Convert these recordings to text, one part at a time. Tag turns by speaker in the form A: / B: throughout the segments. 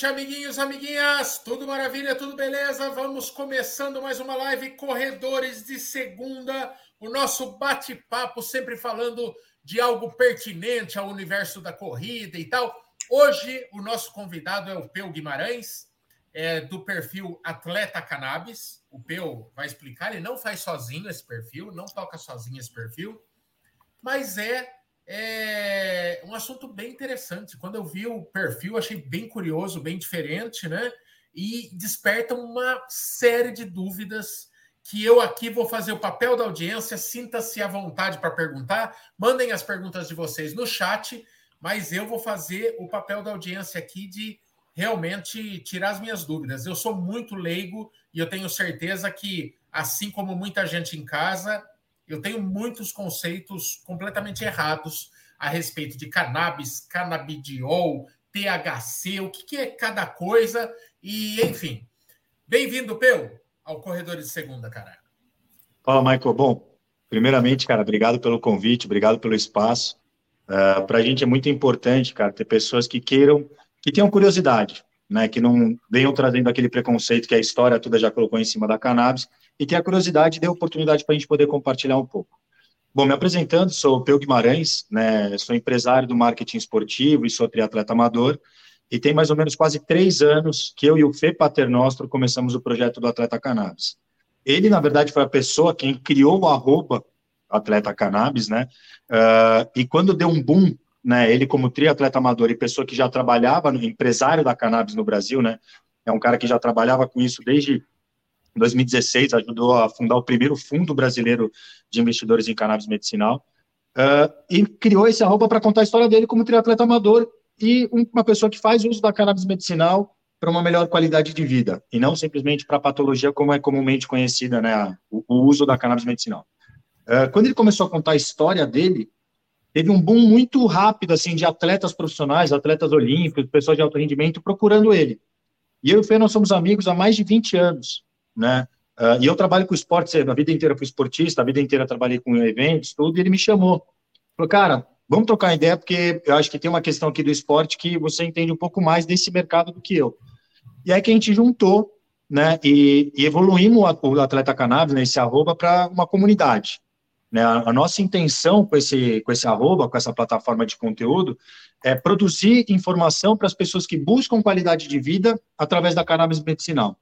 A: noite, amiguinhos, amiguinhas. Tudo maravilha, tudo beleza? Vamos começando mais uma live Corredores de Segunda. O nosso bate-papo sempre falando de algo pertinente ao universo da corrida e tal. Hoje o nosso convidado é o Peu Guimarães, é do perfil Atleta Cannabis. O Peu vai explicar, ele não faz sozinho esse perfil, não toca sozinho esse perfil, mas é é um assunto bem interessante. Quando eu vi o perfil, achei bem curioso, bem diferente, né? E desperta uma série de dúvidas que eu aqui vou fazer o papel da audiência. Sinta-se à vontade para perguntar. Mandem as perguntas de vocês no chat, mas eu vou fazer o papel da audiência aqui de realmente tirar as minhas dúvidas. Eu sou muito leigo e eu tenho certeza que, assim como muita gente em casa, eu tenho muitos conceitos completamente errados a respeito de cannabis, canabidiol, THC, o que, é cada coisa, e enfim. Bem-vindo, Peu, ao Corredor de Segunda, cara.
B: Fala, Michael. Bom, primeiramente, cara, obrigado pelo convite, obrigado pelo espaço. Uh, é, Para a gente é muito importante, cara, ter pessoas que queiram, que tenham curiosidade, né, que não venham trazendo aquele preconceito que a história toda já colocou em cima da cannabis, e que a curiosidade deu oportunidade para a gente poder compartilhar um pouco. Bom, me apresentando, sou Peu Guimarães, né, sou empresário do marketing esportivo e sou triatleta amador, e tem mais ou menos quase três anos que eu e o Fê Paternostro começamos o projeto do Atleta Cannabis. Ele, na verdade, foi a pessoa quem criou o arroba Atleta Cannabis, né, uh, e quando deu um boom, né, ele como triatleta amador e pessoa que já trabalhava no empresário da cannabis no Brasil, né, é um cara que já trabalhava com isso desde 2016, ajudou a fundar o primeiro fundo brasileiro de investidores em cannabis medicinal, uh, e criou esse arroba para contar a história dele como triatleta amador e uma pessoa que faz uso da cannabis medicinal para uma melhor qualidade de vida, e não simplesmente para patologia como é comumente conhecida, né, o, o uso da cannabis medicinal. Uh, quando ele começou a contar a história dele, teve um boom muito rápido, assim, de atletas profissionais, atletas olímpicos, pessoas de alto rendimento procurando ele. E eu e o Fê, nós somos amigos há mais de 20 anos né? Uh, e eu trabalho com esporte, a vida inteira fui esportista, a vida inteira trabalhei com eventos, tudo, e ele me chamou. Falou, cara, vamos trocar ideia, porque eu acho que tem uma questão aqui do esporte que você entende um pouco mais desse mercado do que eu. E aí que a gente juntou, né, e, e evoluímos o Atleta Cannabis, né, esse arroba, para uma comunidade. Né, a, a, nossa intenção com esse, com esse arroba, com essa plataforma de conteúdo, é produzir informação para as pessoas que buscam qualidade de vida através da cannabis medicinal.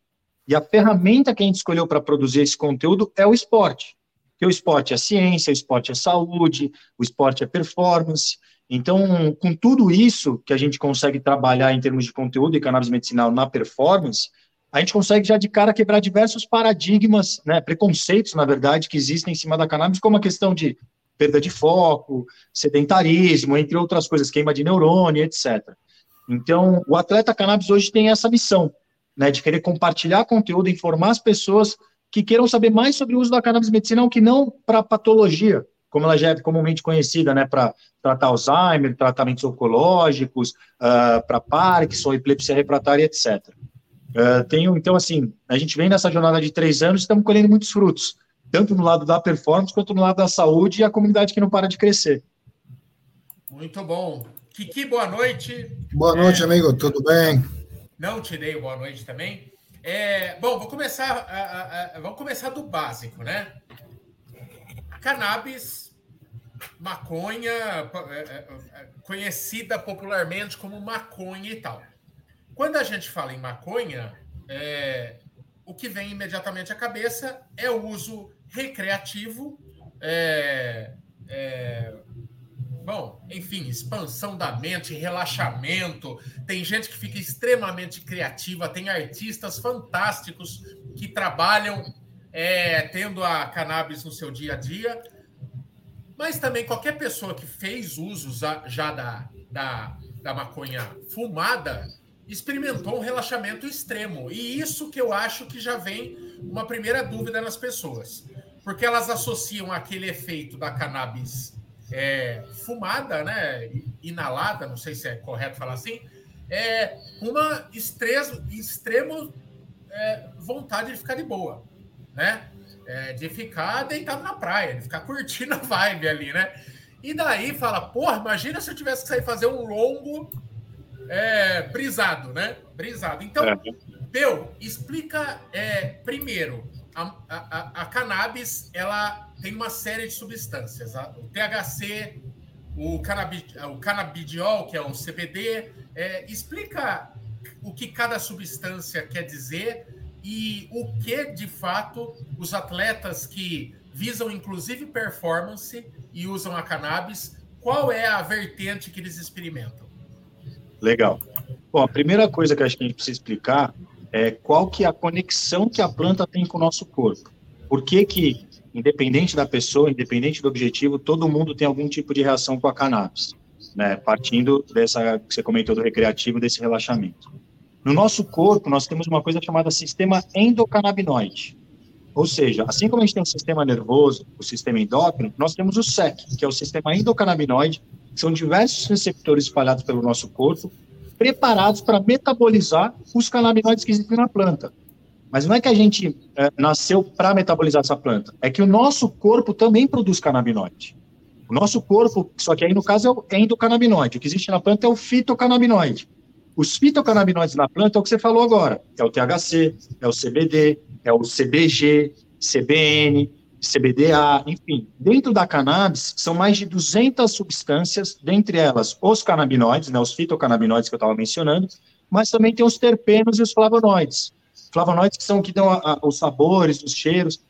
B: E a ferramenta que a gente escolheu para produzir esse conteúdo é o esporte. Porque o esporte é ciência, o esporte é saúde, o esporte é performance. Então, com tudo isso que a gente consegue trabalhar em termos de conteúdo e cannabis medicinal na performance, a gente consegue já de cara quebrar diversos paradigmas, né, preconceitos, na verdade, que existem em cima da cannabis, como a questão de perda de foco, sedentarismo, entre outras coisas, queima de neurônio, etc. Então, o atleta cannabis hoje tem essa missão, né, de querer compartilhar conteúdo, informar as pessoas que queiram saber mais sobre o uso da cannabis medicinal, que não para patologia, como ela já é comumente conhecida, né, para tratar Alzheimer, tratamentos oncológicos, uh, para Parkinson, epilepsia refratária, etc. Uh, tenho, então, assim, a gente vem nessa jornada de três anos e estamos colhendo muitos frutos, tanto no lado da performance quanto no lado da saúde e a comunidade que não para de crescer.
A: Muito bom. Kiki, boa noite.
C: Boa noite, é... amigo, tudo bem?
A: Não te dei boa noite também. É, bom, vou começar, a, a, a, vamos começar do básico, né? Cannabis, maconha, é, é, é, conhecida popularmente como maconha e tal. Quando a gente fala em maconha, é, o que vem imediatamente à cabeça é o uso recreativo, é, é, Bom, enfim, expansão da mente, relaxamento. Tem gente que fica extremamente criativa, tem artistas fantásticos que trabalham é, tendo a cannabis no seu dia a dia. Mas também qualquer pessoa que fez uso já da, da, da maconha fumada experimentou um relaxamento extremo. E isso que eu acho que já vem uma primeira dúvida nas pessoas. Porque elas associam aquele efeito da cannabis é, fumada, né, inalada, não sei se é correto falar assim, é uma extremo, extremo é, vontade de ficar de boa, né? É, de ficar deitado na praia, de ficar curtindo a vibe ali, né? E daí fala, porra, imagina se eu tivesse que sair fazer um longo é, brisado, né? Brisado. Então, é. Peu, explica é, primeiro, a, a, a, cannabis, ela tem uma série de substâncias. o THC, o, cannabid, o cannabidiol, que é o CBD. É, explica o que cada substância quer dizer e o que, de fato, os atletas que visam, inclusive, performance e usam a cannabis, qual é a vertente que eles experimentam?
B: Legal. Bom, a primeira coisa que acho que a gente precisa explicar é qual que é a conexão que a planta tem com o nosso corpo. Por que que, independente da pessoa, independente do objetivo, todo mundo tem algum tipo de reação com a cannabis, né? Partindo dessa que você comentou do recreativo, desse relaxamento. No nosso corpo, nós temos uma coisa chamada sistema endocannabinoide. Ou seja, assim como a gente tem o sistema nervoso, o sistema endócrino, nós temos o SEC, que é o sistema endocannabinoide, que são diversos receptores espalhados pelo nosso corpo, preparados para metabolizar os canabinoides que existem na planta. Mas não é que a gente é, nasceu para metabolizar essa planta, é que o nosso corpo também produz canabinoide. O nosso corpo, só que aí no caso é o endocannabinoide, o que existe na planta é o fitocannabinoide. Os fitocannabinoides na planta é o que você falou agora, é o THC, é o CBD, é o CBG, CBN, CBDA, enfim. Dentro da cannabis, são mais de 200 substâncias, dentre elas os canabinoides, né, os fitocannabinoides que eu estava mencionando, mas também tem os terpenos e os flavonoides. Flavonoides que são que dão a, a, os sabores, os cheiros.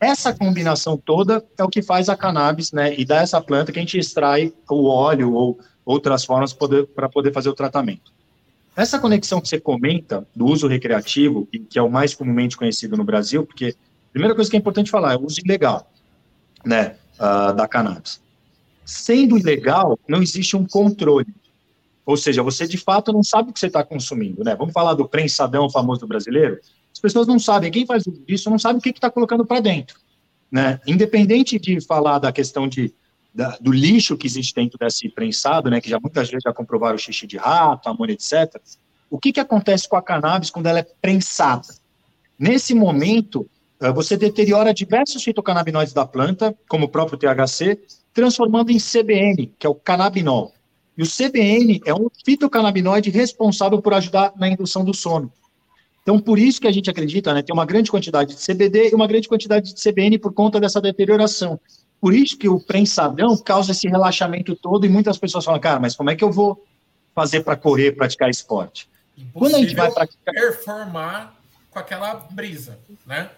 B: Essa combinação toda é o que faz a cannabis, né, e dá essa planta que a gente extrai o óleo ou outras formas para poder, fazer o tratamento. Essa conexão que você comenta do uso recreativo, que é o mais comumente conhecido no Brasil, porque Primeira coisa que é importante falar é o uso ilegal, né, uh, da cannabis. Sendo ilegal, não existe um controle. Ou seja, você de fato não sabe o que você está consumindo, né? Vamos falar do prensadão famoso do brasileiro? As pessoas não sabem, quem faz isso não sabe o que está colocando para dentro, né? Independente de falar da questão de, da, do lixo que existe dentro desse prensado, né? Que já muitas vezes já comprovaram o xixi de rato, amor, etc. O que, que acontece com a cannabis quando ela é prensada? Nesse momento, você deteriora diversos fitocannabinoides da planta, como o próprio THC, transformando em CBN, que é o canabinol. E o CBN é um fitocannabinoide responsável por ajudar na indução do sono. Então, por isso que a gente acredita, né, tem uma grande quantidade de CBD e uma grande quantidade de CBN por conta dessa deterioração. Por isso que o prensadão causa esse relaxamento todo e muitas pessoas falam, cara, mas como é que eu vou fazer para correr, praticar esporte?
A: Impossível Quando a gente vai praticar... performar com aquela brisa, né?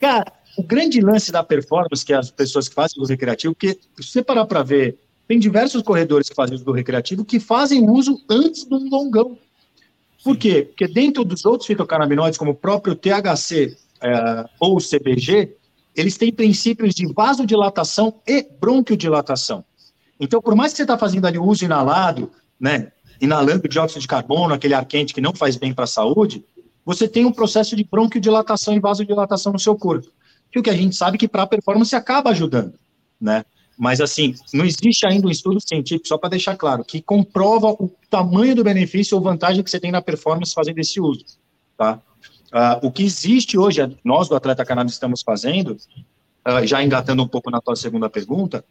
B: Cara, o grande lance da performance que as pessoas que fazem uso recreativo, porque se você parar para ver, tem diversos corredores que fazem uso do recreativo que fazem uso antes do longão. Por quê? Porque dentro dos outros fitocannabinoides, como o próprio THC é, ou o CBG, eles têm princípios de vasodilatação e bronquiodilatação. Então, por mais que você está fazendo ali uso inalado, né, inalando dióxido de carbono, aquele ar quente que não faz bem para a saúde, você tem um processo de bronquiodilatação e vasodilatação no seu corpo. Que o que a gente sabe que para a performance acaba ajudando, né? Mas, assim, não existe ainda um estudo científico, só para deixar claro, que comprova o tamanho do benefício ou vantagem que você tem na performance fazendo esse uso, tá? Uh, o que existe hoje, nós do Atleta Cannabis estamos fazendo, uh, já engatando um pouco na tua segunda pergunta,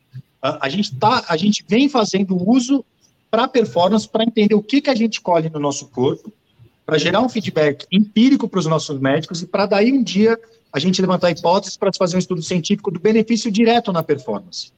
B: uh, a, gente tá, a gente vem fazendo uso para performance, para entender o que, que a gente colhe no nosso corpo, para gerar um feedback empírico para os nossos médicos e para daí um dia a gente levantar hipóteses para fazer um estudo científico do benefício direto na performance.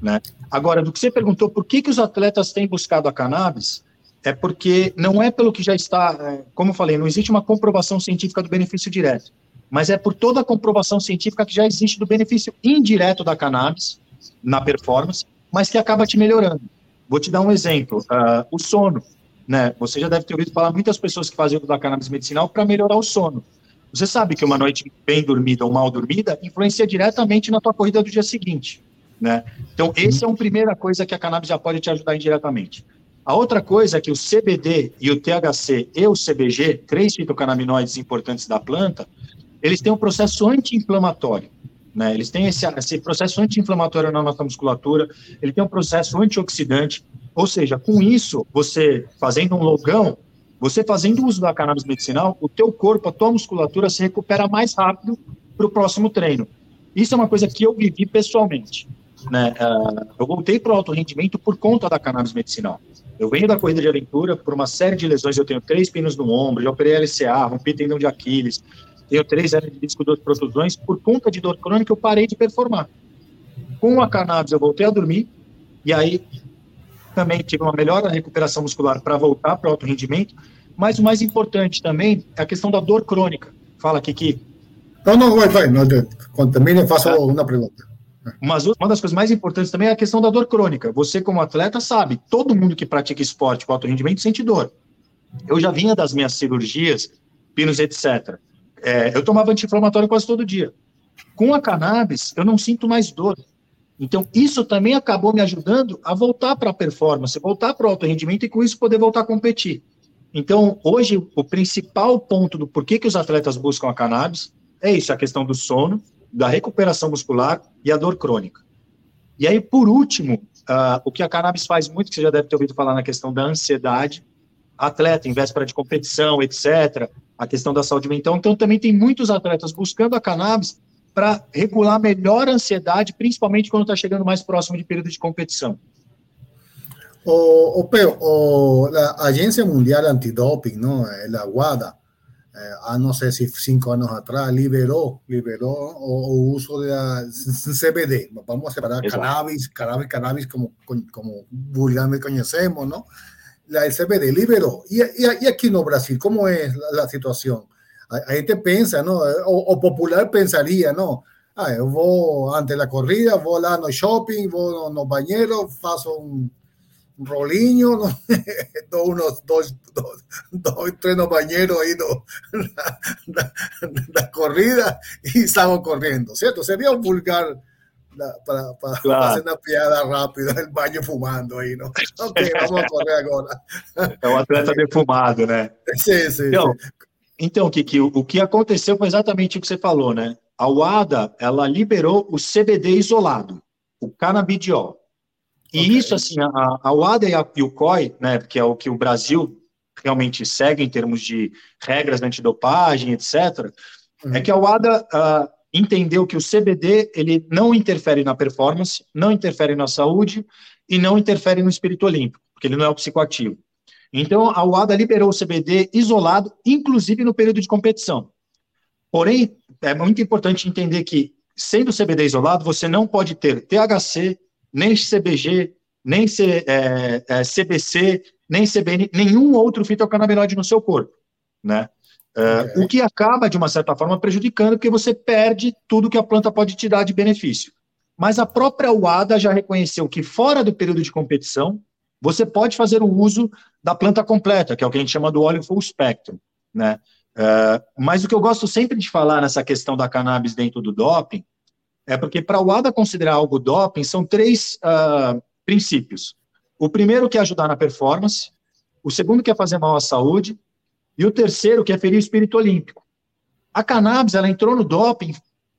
B: Né? Agora, do que você perguntou, por que, que os atletas têm buscado a cannabis? É porque não é pelo que já está, é, como eu falei, não existe uma comprovação científica do benefício direto, mas é por toda a comprovação científica que já existe do benefício indireto da cannabis na performance, mas que acaba te melhorando. Vou te dar um exemplo: uh, o sono né? Você já deve ter ouvido falar muitas pessoas que fazem da cannabis medicinal para melhorar o sono. Você sabe que uma noite bem dormida ou mal dormida influencia diretamente na tua corrida do dia seguinte, né? Então, essa é uma primeira coisa que a cannabis já pode te ajudar indiretamente. A outra coisa é que o CBD e o THC e o CBG, três fitocannabinoides importantes da planta, eles têm um processo anti-inflamatório. Né? Eles têm esse, esse processo anti-inflamatório na nossa musculatura, ele tem um processo antioxidante, ou seja, com isso, você fazendo um logão, você fazendo uso da cannabis medicinal, o teu corpo, a tua musculatura se recupera mais rápido para o próximo treino. Isso é uma coisa que eu vivi pessoalmente. Né? Uh, eu voltei para o alto rendimento por conta da cannabis medicinal. Eu venho da corrida de aventura por uma série de lesões. Eu tenho três pinos no ombro, já operei LCA, rompi tendão de Aquiles, tenho três hernias de disco, duas protusões. Por conta de dor crônica, eu parei de performar. Com a cannabis, eu voltei a dormir, e aí também tive uma melhor recuperação muscular para voltar para o alto rendimento. Mas o mais importante também é a questão da dor crônica. Fala aqui que.
C: Não, não, vai, vai. Não, termine, faço tá. uma pergunta.
B: Uma, uma das coisas mais importantes também é a questão da dor crônica. Você, como atleta, sabe, todo mundo que pratica esporte com alto rendimento sente dor. Eu já vinha das minhas cirurgias, pinos, etc. É, eu tomava anti-inflamatório quase todo dia. Com a cannabis, eu não sinto mais dor. Então, isso também acabou me ajudando a voltar para a performance, voltar para o alto rendimento e com isso poder voltar a competir. Então, hoje, o principal ponto do porquê que os atletas buscam a cannabis é isso, a questão do sono, da recuperação muscular e a dor crônica. E aí, por último, uh, o que a cannabis faz muito, que você já deve ter ouvido falar na questão da ansiedade, atleta em véspera de competição, etc., a questão da saúde mental. Então, também tem muitos atletas buscando a cannabis para regular melhor a ansiedade, principalmente quando está chegando mais próximo de período de competição.
C: O, o, o, a Agência Mundial Antidoping, ¿no? la WADA, eh, a no sé si cinco años atrás, liberó, liberó o, uso de la CBD. Vamos a separar Exacto. cannabis, cannabis, cannabis como, como vulgarmente conocemos, ¿no? La el CBD liberó. Y, y, y, aquí en Brasil, ¿cómo es la, la situación? A, gente pensa, ¿no? O, o, popular pensaría, ¿no? Ah, eu vou, antes da corrida, vou lá no shopping, vou no, no banheiro, faço um rolinho, ¿no? dou unos dos, dos, dos tres no bañeros ahí no, la, la, la, corrida y salgo corriendo, ¿cierto? Sería un vulgar la, para, para claro. hacer una piada rápida, el baño fumando aí, não? Ok, vamos correr agora.
B: É um atleta defumado, né?
C: Sim, sim.
B: Então, sim. Então Kiki, o, que aconteceu foi exatamente o que você falou, né? A UADA, ela liberou o CBD isolado, o canabidiol. E okay. isso, assim, a, a UADA e, a, e o COI, né, que é o que o Brasil realmente segue em termos de regras de antidopagem, etc., uhum. é que a UADA uh, entendeu que o CBD ele não interfere na performance, não interfere na saúde e não interfere no espírito olímpico, porque ele não é o psicoativo. Então, a UADA liberou o CBD isolado, inclusive no período de competição. Porém, é muito importante entender que, sendo o CBD isolado, você não pode ter THC, nem CBG, nem C, é, é, CBC, nem CBN, nenhum outro fitocannabinoide no seu corpo, né? Uh, o que acaba, de uma certa forma, prejudicando, porque você perde tudo que a planta pode te dar de benefício. Mas a própria UADA já reconheceu que, fora do período de competição, você pode fazer o uso da planta completa, que é o que a gente chama do óleo full spectrum, né? Uh, mas o que eu gosto sempre de falar nessa questão da cannabis dentro do doping é porque para o ADA considerar algo doping, são três uh, princípios. O primeiro que é ajudar na performance, o segundo que é fazer mal à saúde, e o terceiro que é ferir o espírito olímpico. A cannabis, ela entrou no doping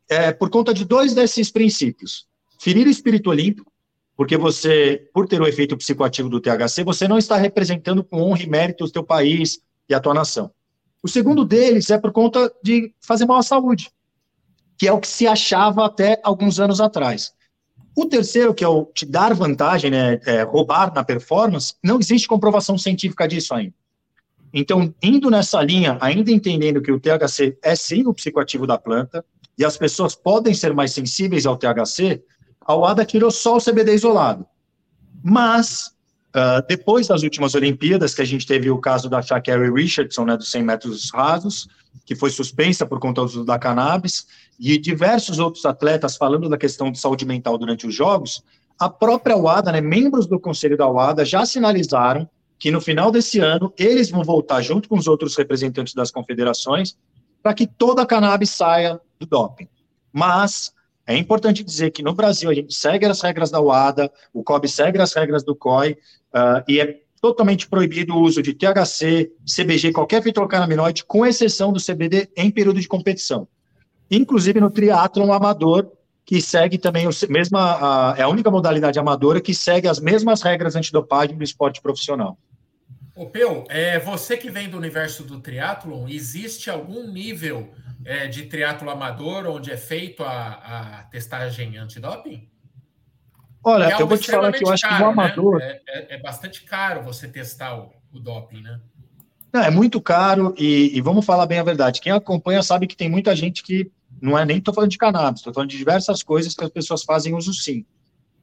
B: é, por conta de dois desses princípios. Ferir o espírito olímpico, porque você, por ter o efeito psicoativo do THC, você não está representando com honra e mérito o teu país e a tua nação. O segundo deles é por conta de fazer mal à saúde que é o que se achava até alguns anos atrás. O terceiro, que é o te dar vantagem, né, é, roubar na performance, não existe comprovação científica disso ainda. Então, indo nessa linha, ainda entendendo que o THC é sim o psicoativo da planta, e as pessoas podem ser mais sensíveis ao THC, a UADA tirou só o CBD isolado. Mas, uh, depois das últimas Olimpíadas, que a gente teve o caso da Sha'Carri Richardson, né, dos 100 metros rasos, que foi suspensa por conta do uso da cannabis, e diversos outros atletas falando da questão de saúde mental durante os Jogos, a própria UADA, né, membros do conselho da UADA, já sinalizaram que no final desse ano eles vão voltar junto com os outros representantes das confederações para que toda a cannabis saia do doping. Mas é importante dizer que no Brasil a gente segue as regras da UADA, o COB segue as regras do COI, uh, e é totalmente proibido o uso de THC, CBG, qualquer fitocannabinoide, com exceção do CBD em período de competição inclusive no triatlon amador, que segue também o mesma, a, é a única modalidade amadora que segue as mesmas regras antidopagem do esporte profissional.
A: O Peu, é, você que vem do universo do triatlon, existe algum nível é, de triatlo amador onde é feito a, a testagem antidoping?
B: Olha, é eu vou te falar que eu acho caro, que o né? amador.
A: Né? É, é, bastante caro você testar o, o doping, né?
B: Não, é muito caro e, e, vamos falar bem a verdade. Quem acompanha sabe que tem muita gente que não é nem estou falando de cannabis, estou falando de diversas coisas que as pessoas fazem uso sim.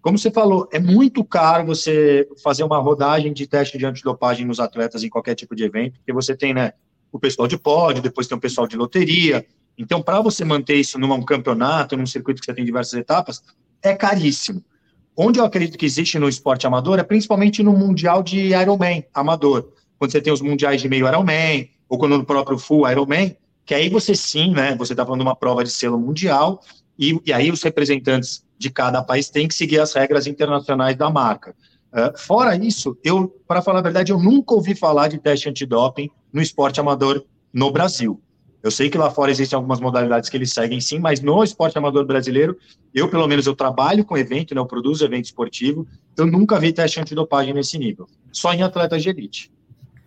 B: Como você falou, é muito caro você fazer uma rodagem de teste de antidopagem nos atletas em qualquer tipo de evento, porque você tem, né, o pessoal de pódio, depois tem o pessoal de loteria. Então, para você manter isso num campeonato, num circuito que você tem diversas etapas, é caríssimo. Onde eu acredito que existe no esporte amador é principalmente no mundial de Ironman amador quando você tem os mundiais de meio Ironman, ou quando no próprio full Ironman, que aí você sim, né, você está falando uma prova de selo mundial, e, e, aí os representantes de cada país têm que seguir as regras internacionais da marca. Uh, fora isso, eu, para falar a verdade, eu nunca ouvi falar de teste antidoping no esporte amador no Brasil. Eu sei que lá fora existem algumas modalidades que eles seguem sim, mas no esporte amador brasileiro, eu pelo menos eu trabalho com evento, né, eu produzo evento esportivo, eu nunca vi teste antidopagem nesse nível, só em atletas de elite.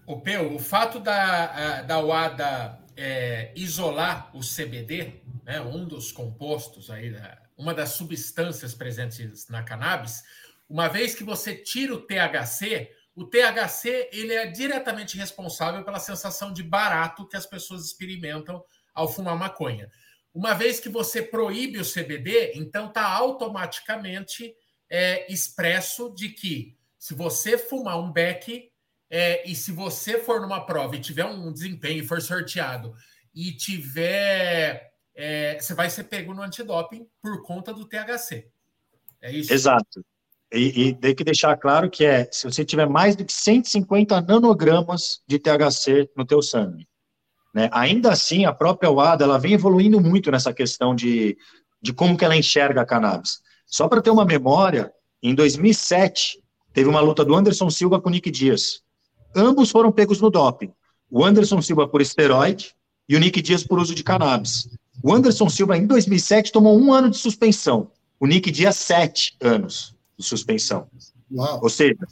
A: O Peu, o fato da, da UADA é, isolar o CBD, né, um dos compostos aí, uma das substâncias presentes na cannabis, uma vez que você tira o THC, o THC ele é diretamente responsável pela sensação de barato que as pessoas experimentam ao fumar maconha. Uma vez que você proíbe o CBD, então está automaticamente é, expresso de que se você fumar um beck, é, e se você for numa prova e tiver um desempenho, for sorteado e tiver. É, você vai ser pego no antidoping por conta do THC. É isso?
B: Exato. E, e tem que deixar claro que é se você tiver mais do que 150 nanogramas de THC no teu sangue. Né? Ainda assim, a própria UADA ela vem evoluindo muito nessa questão de, de como que ela enxerga a cannabis. Só para ter uma memória, em 2007, teve uma luta do Anderson Silva com o Nick Dias. Ambos foram pegos no doping. O Anderson Silva por esteroide e o Nick Dias por uso de cannabis. O Anderson Silva, em 2007, tomou um ano de suspensão. O Nick Dias, sete anos de suspensão. Uau. Ou seja,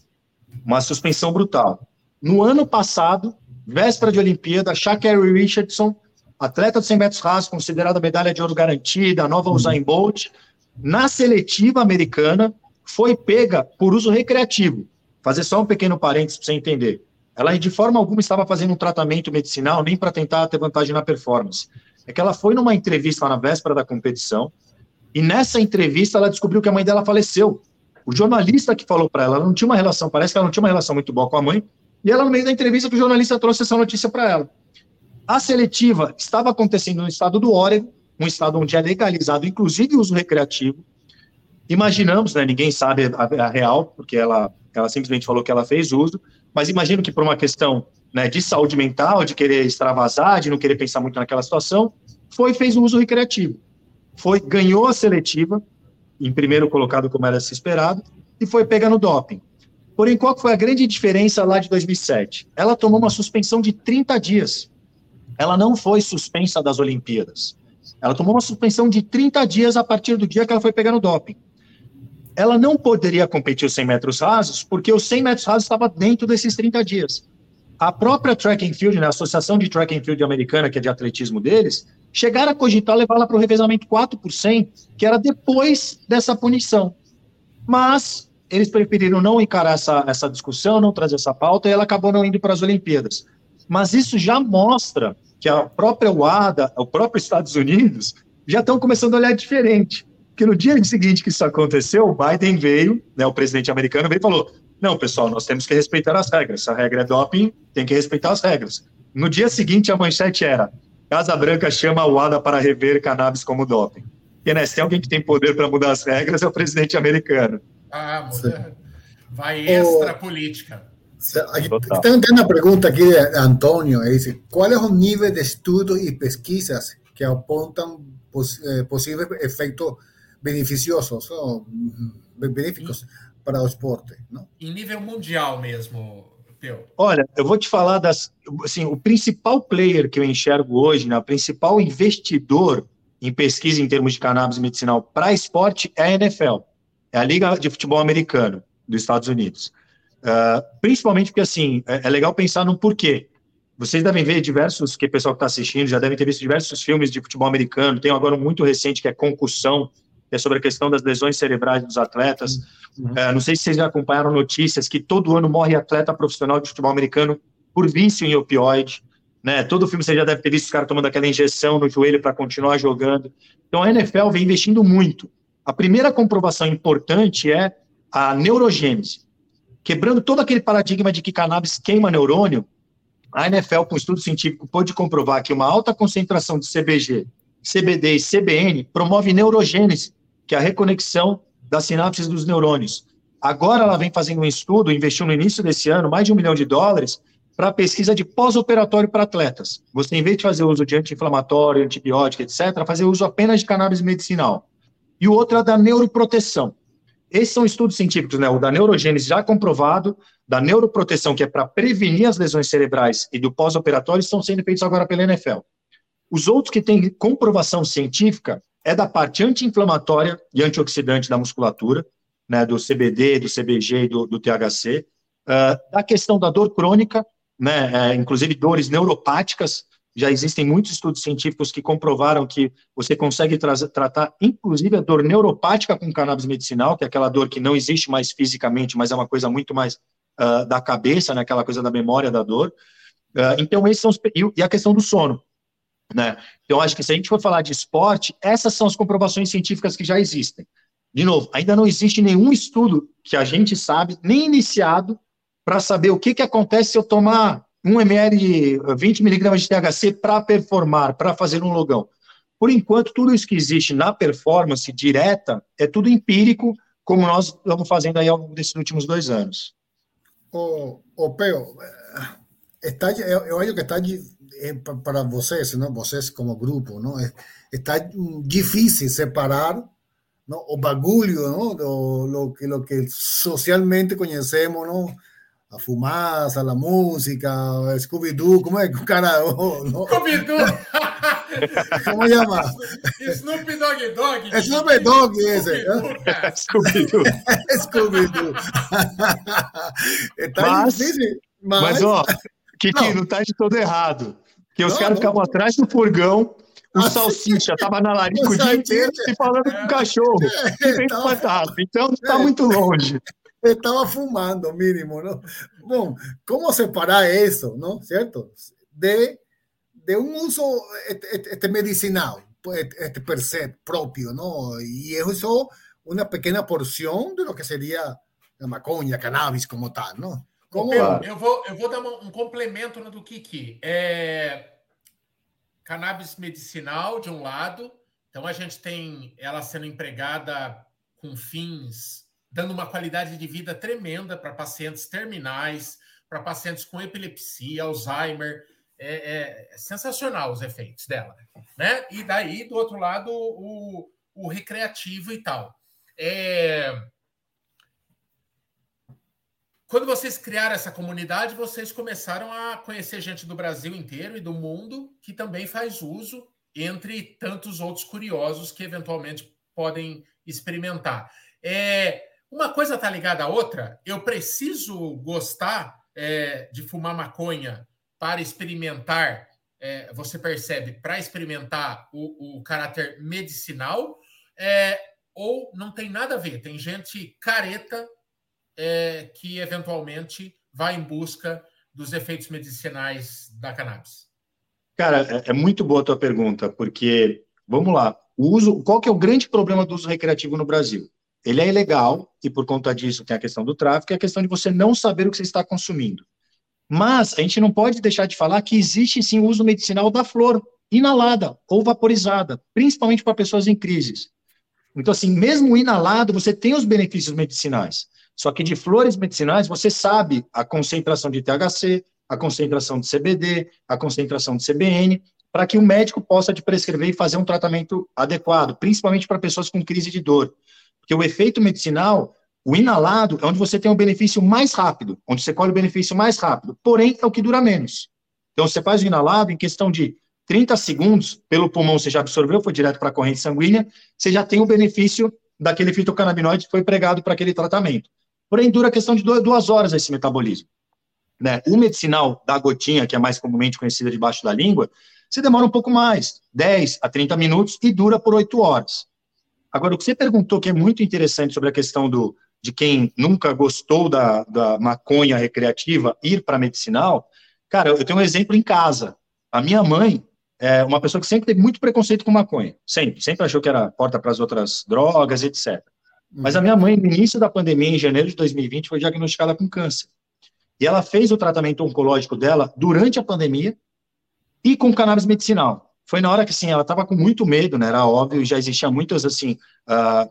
B: uma suspensão brutal. No ano passado, véspera de Olimpíada, Sha'Carri Richardson, atleta de 100 metros rasos, considerada medalha de ouro garantida, a nova Usain Bolt, na seletiva americana, foi pega por uso recreativo. Fazer só um pequeno parênteses para você entender. Ela de forma alguma estava fazendo um tratamento medicinal nem para tentar ter vantagem na performance. É que ela foi numa entrevista na véspera da competição e nessa entrevista ela descobriu que a mãe dela faleceu. O jornalista que falou para ela, ela não tinha uma relação, parece que ela não tinha uma relação muito boa com a mãe, e ela no meio da entrevista o jornalista trouxe essa notícia para ela. A seletiva estava acontecendo no estado do Oregon, um estado onde é legalizado inclusive o uso recreativo. Imaginamos, né, ninguém sabe a, a real, porque ela ela simplesmente falou que ela fez uso, mas imagino que por uma questão né, de saúde mental, de querer extravasar, de não querer pensar muito naquela situação, foi fez o uso recreativo. Foi, ganhou a seletiva, em primeiro colocado como era se esperado, e foi pegar no doping. Porém, qual foi a grande diferença lá de 2007? Ela tomou uma suspensão de 30 dias. Ela não foi suspensa das Olimpíadas. Ela tomou uma suspensão de 30 dias a partir do dia que ela foi pegar no doping ela não poderia competir os 100 metros rasos, porque os 100 metros rasos estava dentro desses 30 dias. A própria Track and Field, né, a Associação de Track and Field Americana, que é de atletismo deles, chegaram a cogitar levá-la para o revezamento 4 por 100, que era depois dessa punição. Mas eles preferiram não encarar essa, essa discussão, não trazer essa pauta, e ela acabou não indo para as Olimpíadas. Mas isso já mostra que a própria UADA, o próprio Estados Unidos, já estão começando a olhar diferente. Porque no dia seguinte que isso aconteceu, o Biden veio, né, o presidente americano veio e falou: não, pessoal, nós temos que respeitar as regras. A regra é doping, tem que respeitar as regras. No dia seguinte, a manchete era: Casa Branca chama a UADA para rever cannabis como doping. Porque, né, se tem alguém que tem poder para mudar as regras, é o presidente americano.
A: Ah, muda. Vai extra política.
C: Tem uma pergunta aqui de Antônio, dice, qual é o nível de estudos e pesquisas que apontam eh, possível efeito beneficiosos, ou benéficos para o esporte. Não?
A: Em nível mundial mesmo, Teu.
B: Olha, eu vou te falar das. Assim, o principal player que eu enxergo hoje, né, o principal investidor em pesquisa em termos de cannabis medicinal para esporte é a NFL, é a Liga de Futebol Americano dos Estados Unidos. Uh, principalmente porque, assim, é, é, legal pensar no porquê. Vocês devem ver diversos, que o pessoal que está assistindo já deve ter visto diversos filmes de futebol americano. Tem agora um muito recente que é Concussão, que é sobre a questão das lesões cerebrais dos atletas. Uhum. É, não sei se vocês já acompanharam notícias que todo ano morre atleta profissional de futebol americano por vício em opioide. Né? Todo filme você já deve ter visto os caras tomando aquela injeção no joelho para continuar jogando. Então a NFL vem investindo muito. A primeira comprovação importante é a neurogênese. Quebrando todo aquele paradigma de que cannabis queima neurônio, a NFL, com estudo científico, pôde comprovar que uma alta concentração de CBG, CBD e CBN promove neurogênese, que é a reconexão das sinapses dos neurônios. Agora ela vem fazendo um estudo, investiu no início desse ano mais de um milhão de dólares para pesquisa de pós-operatório para atletas. Você, em vez de fazer uso de anti-inflamatório, antibiótico, etc., fazer uso apenas de cannabis medicinal. E o outro é da neuroproteção. Esses são estudos científicos, né? O da neurogênese já comprovado, da neuroproteção, que é para prevenir as lesões cerebrais e do pós-operatório, estão sendo feitos agora pela NFL. Os outros que têm comprovação científica é da parte anti-inflamatória e antioxidante da musculatura, né, do CBD, do CBG e do, do THC, uh, ah, da questão da dor crônica, né, é, inclusive dores neuropáticas, já existem muitos estudos científicos que comprovaram que você consegue tratar, inclusive, a dor neuropática com cannabis medicinal, que é aquela dor que não existe mais fisicamente, mas é uma coisa muito mais uh, da cabeça, né, aquela coisa da memória da dor. Uh, então, esses são os, e a questão do sono. Né? Então, acho que se a gente for falar de esporte, essas são as comprovações científicas que já existem. De novo, ainda não existe nenhum estudo que a gente sabe, nem iniciado, para saber o que, que acontece se eu tomar 1 ml, 20 miligramas de THC para performar, para fazer um logão. Por enquanto, tudo isso que existe na performance direta é tudo empírico, como nós estamos fazendo aí ao longo desses últimos dois anos.
C: O, o Peo, está, eu acho que está para vocês, não? vocês como grupo, não? está difícil separar não? o bagulho, não? Do, lo, que, lo que socialmente conhecemos, não? a fumaça, a música, Scooby-Doo, como é que o cara. Oh,
A: Scooby-Doo!
C: como chama?
A: Snoop Dogg Dog.
C: É Snoop Dogg esse.
B: Scooby-Doo.
C: Scooby-Doo.
B: tá mas, difícil. Mas, mas ó, Kiki, não. não tá de todo errado. Porque os caras ficavam atrás do furgão, o ah, salsicha tava na larica o dia inteiro e falando com o cachorro. É, bem então, fantasma. Então tá é. muito longe.
C: estaba fumando mínimo, ¿no? Bueno, ¿cómo separar eso, no? ¿Cierto? De, de un uso medicinal, este per se propio, ¿no? Y eso una pequeña porción de lo que sería la maconha, cannabis como tal, ¿no?
A: Como... Eu, eu, vou, eu vou dar um complemento no do Kiki. É, cannabis medicinal, de um lado, então a gente tem ela sendo empregada com fins dando uma qualidade de vida tremenda para pacientes terminais, para pacientes com epilepsia, Alzheimer. É, é, sensacional os efeitos dela, né? E daí, do outro lado, o, o recreativo e tal. É... Quando vocês criaram essa comunidade, vocês começaram a conhecer gente do Brasil inteiro e do mundo que também faz uso, entre tantos outros curiosos que eventualmente podem experimentar. É, uma coisa está ligada à outra. Eu preciso gostar é, de fumar maconha para experimentar. É, você percebe para experimentar o, o, caráter medicinal é, ou não tem nada a ver? Tem gente careta é, que eventualmente vai em busca dos efeitos medicinais da cannabis.
B: Cara, é, é muito boa a tua pergunta, porque vamos lá. O uso, qual que é o grande problema do uso recreativo no Brasil? ele é ilegal e por conta disso tem a questão do tráfico e a questão de você não saber o que você está consumindo. Mas a gente não pode deixar de falar que existe sim o uso medicinal da flor inalada ou vaporizada, principalmente para pessoas em crises. Então, assim, mesmo inalado, você tem os benefícios medicinais. Só que de flores medicinais, você sabe a concentração de THC, a concentração de CBD, a concentração de CBN, para que o médico possa te prescrever e fazer um tratamento adequado, principalmente para pessoas com crise de dor. Porque o efeito medicinal, o inalado, é onde você tem o benefício mais rápido, onde você colhe o benefício mais rápido, porém é o que dura menos. Então, você faz o inalado em questão de 30 segundos, pelo pulmão você já absorveu, foi direto para a corrente sanguínea, você já tem o benefício daquele fitocannabinoide que foi pregado para aquele tratamento. Porém, dura a questão de duas horas esse metabolismo. Né? O medicinal da gotinha, que é mais comumente conhecida debaixo da língua, você demora um pouco mais, 10 a 30 minutos, e dura por 8 horas. Agora, o que você perguntou, que é muito interessante sobre a questão do, de quem nunca gostou da, da maconha recreativa ir para medicinal, cara, eu tenho um exemplo em casa. A minha mãe é uma pessoa que sempre teve muito preconceito com maconha, sempre, sempre achou que era porta para as outras drogas, etc. Mas a minha mãe, no início da pandemia, em janeiro de 2020, foi diagnosticada com câncer. E ela fez o tratamento oncológico dela durante a pandemia e com cannabis medicinal. Foi na hora que, assim, ela estava com muito medo, né? Era óbvio, já existia muitos, assim, uh,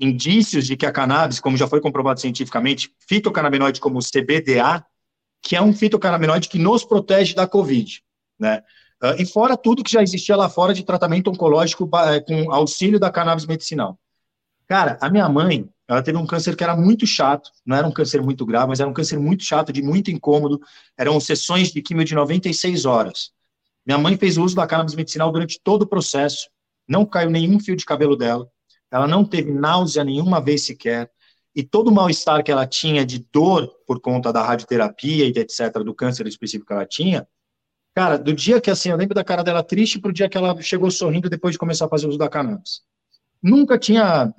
B: indícios de que a cannabis, como já foi comprovado cientificamente, fitocannabinoide como CBDA, que é um fitocannabinoide que nos protege da Covid, né? Uh, e fora tudo que já existia lá fora de tratamento oncológico com auxílio da cannabis medicinal. Cara, a minha mãe, ela teve um câncer que era muito chato, não era um câncer muito grave, mas era um câncer muito chato, de muito incômodo. Eram sessões de quimio de 96 horas. Minha mãe fez uso da cannabis medicinal durante todo o processo, não caiu nenhum fio de cabelo dela, ela não teve náusea nenhuma vez sequer, e todo o mal-estar que ela tinha de dor por conta da radioterapia e etc., do câncer específico que ela tinha, cara, do dia que assim, eu lembro da cara dela triste pro dia que ela chegou sorrindo depois de começar a fazer uso da cannabis nunca tinha.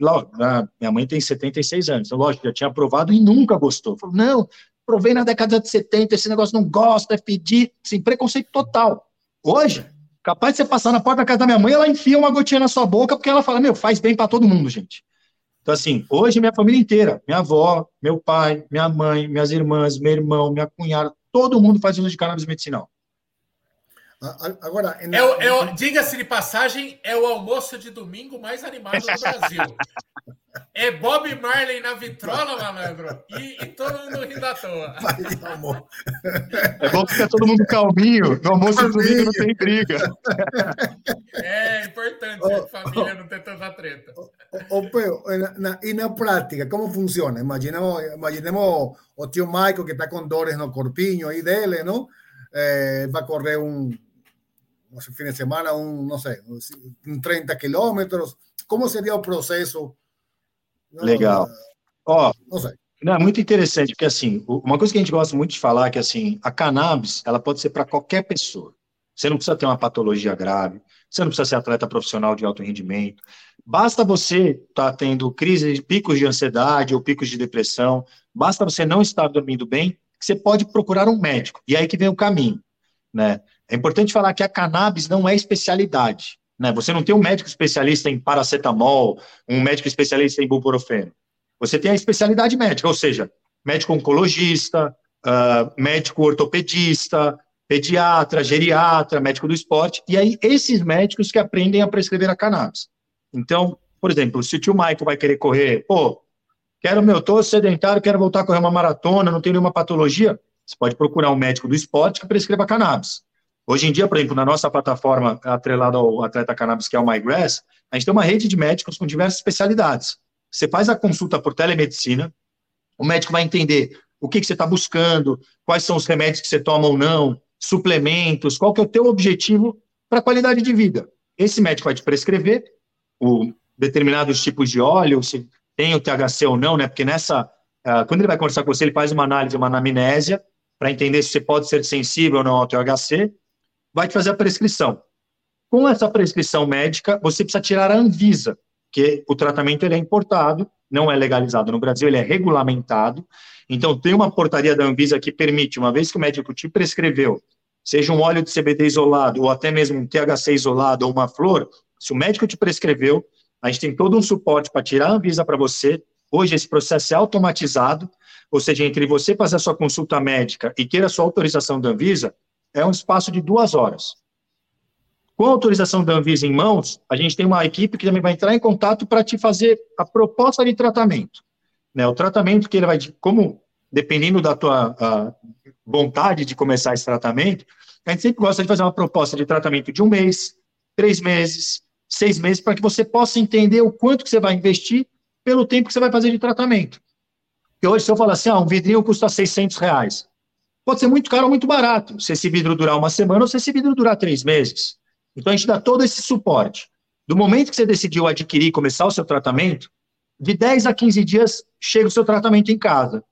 B: Minha mãe tem 76 anos, então, lógico, já tinha provado e nunca gostou. Falou, não, provei na década de 70, esse negócio não gosta, é pedir, assim, preconceito total. Hoje, capaz de você passar na porta da casa da minha mãe, ela enfia uma gotinha na sua boca, porque ela fala, meu, faz bem para todo mundo, gente. Então, assim, hoje minha família inteira, minha avó, meu pai, minha mãe, minhas irmãs, meu irmão, minha cunhada, todo mundo faz uso de cannabis medicinal.
A: Agora, é o, é o, diga-se de passagem, é o almoço de domingo mais animado do Brasil. É Bob Marley na vitrola, malandro, e, e todo mundo rindo à toa.
B: É bom que fica todo mundo calminho. No almoço de domingo não tem briga.
A: É importante oh, a família oh, não ter tanta treta.
C: Oh, na, e na prática, como funciona? Imaginemos, imaginemos o tio Michael que está com dores no corpinho aí dele, não? Eh, vai correr um no fin de semana, un, no sé, un 30 quilômetros? Como seria o processo?
B: Legal. Ó, não sei. Não, é muito interessante, porque assim, uma coisa que a gente gosta muito de falar é que assim, a cannabis, ela pode ser para qualquer pessoa. Você não precisa ter uma patologia grave, você não precisa ser atleta profissional de alto rendimento. Basta você estar tá tendo crises, picos de ansiedade ou picos de depressão, basta você não estar dormindo bem, que você pode procurar um médico. E aí que vem o caminho, né? É importante falar que a cannabis não é especialidade. Né? Você não tem um médico especialista em paracetamol, um médico especialista em buprofeno. Você tem a especialidade médica, ou seja, médico oncologista, uh, médico ortopedista, pediatra, geriatra, médico do esporte, e aí esses médicos que aprendem a prescrever a cannabis. Então, por exemplo, se o tio Michael vai querer correr, pô, quero, meu, tô sedentário, quero voltar a correr uma maratona, não tenho nenhuma patologia, você pode procurar um médico do esporte que prescreva cannabis. Hoje em dia, por exemplo, na nossa plataforma atrelada ao atleta cannabis, que é o MyGrass, a gente tem uma rede de médicos com diversas especialidades. Você faz a consulta por telemedicina, o médico vai entender o que, que você está buscando, quais são os remédios que você toma ou não, suplementos, qual que é o teu objetivo para a qualidade de vida. Esse médico vai te prescrever o determinados tipos de óleo, se tem o THC ou não, né? Porque nessa, uh, quando ele vai conversar com você, ele faz uma análise, uma anamnésia, para entender se você pode ser sensível ou não ao THC, vai te fazer a prescrição. Com essa prescrição médica, você precisa tirar a Anvisa, que o tratamento ele é importado, não é legalizado no Brasil, ele é regulamentado. Então, tem uma portaria da Anvisa que permite, uma vez que o médico te prescreveu, seja um óleo de CBD isolado, ou até mesmo um THC isolado, ou uma flor, se o médico te prescreveu, a gente tem todo um suporte para tirar a Anvisa para você. Hoje, esse processo é automatizado, ou seja, entre você fazer a sua consulta médica e ter a sua autorização da Anvisa, é um espaço de duas horas. Com a autorização da Anvisa em mãos, a gente tem uma equipe que também vai entrar em contato para te fazer a proposta de tratamento. Né, o tratamento que ele vai, como dependendo da tua vontade de começar esse tratamento, a gente sempre gosta de fazer uma proposta de tratamento de um mês, três meses, seis meses, para que você possa entender o quanto que você vai investir pelo tempo que você vai fazer de tratamento. Porque hoje, se eu falar assim, ah, um vidrinho custa 600 reais, Pode ser muito caro ou muito barato, se esse vidro durar uma semana ou se esse vidro durar três meses. Então, a gente dá todo esse suporte. Do momento que você decidiu adquirir e começar o seu tratamento, de 10 a 15 dias chega o seu tratamento em casa.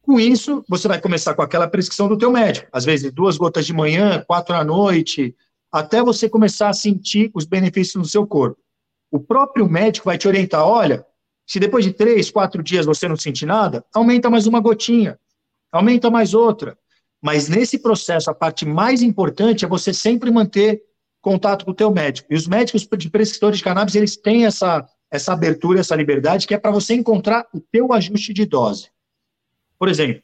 B: Com isso, você vai começar com aquela prescrição do teu médico, às vezes duas gotas de manhã, quatro à noite, até você começar a sentir os benefícios no seu corpo. o próprio médico vai te orientar: olha, se depois de três, quatro dias você não sentir nada, aumenta mais uma gotinha, aumenta mais outra. Mas nesse processo, a parte mais importante é você sempre manter contato com o teu médico. E os médicos de prescritores de cannabis, eles têm essa, essa abertura, essa liberdade, que é para você encontrar o teu ajuste de dose. Por exemplo,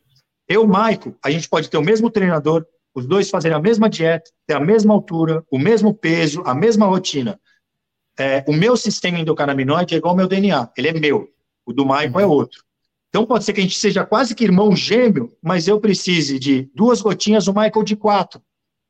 B: eu, Maico, a gente pode ter o mesmo treinador, os dois fazerem a mesma dieta, ter a mesma altura, o mesmo peso, a mesma rotina. É, o meu sistema endocannabinoide é igual ao meu DNA, ele é meu. O do Maico é outro. Então pode ser que a gente seja quase que irmão gêmeo, mas eu precise de duas gotinhas, o Michael de quatro.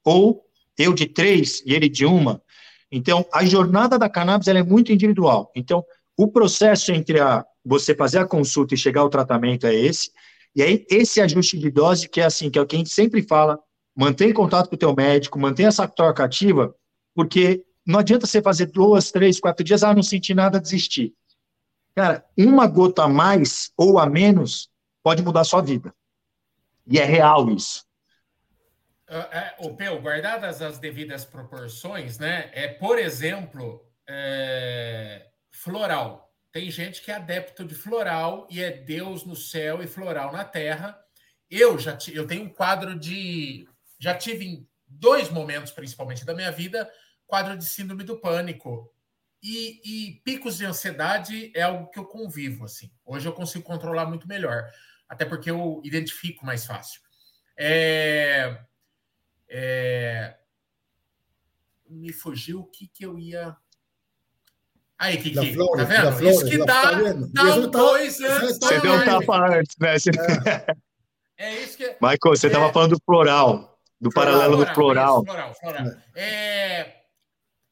B: Ou eu de três e ele de uma. Então, a jornada da cannabis é muito individual. Então, o processo entre a, você fazer a consulta e chegar ao tratamento é esse. E aí, esse ajuste de dose, que é assim, que é o que a gente sempre fala, mantém contato com o teu médico, mantém essa troca ativa, porque não adianta você fazer duas, três, quatro dias, ah, não senti nada, desistir. Cara, uma gota a mais ou a menos pode mudar a sua vida. E é real isso.
A: Uh, o Peu, guardadas as devidas proporções, né? É, por exemplo, é, floral. Tem gente que é adepto de floral e é Deus no céu e floral na terra. Eu já eu tenho um quadro de já tive em dois momentos, principalmente da minha vida, quadro de síndrome do pânico. E, e, picos de ansiedade é algo que eu convivo, assim. Hoje eu consigo controlar muito melhor, até porque eu identifico mais fácil. É, é, me fugiu o que, que eu ia. Aí, Kiki, Flores, tá vendo? Flores, Isso que dá, dá um dois
B: anos. Você deu um tapa antes, né? É. é isso que. Michael, você estava é... falando do floral do floral, paralelo do floral. Isso, floral,
A: floral. É,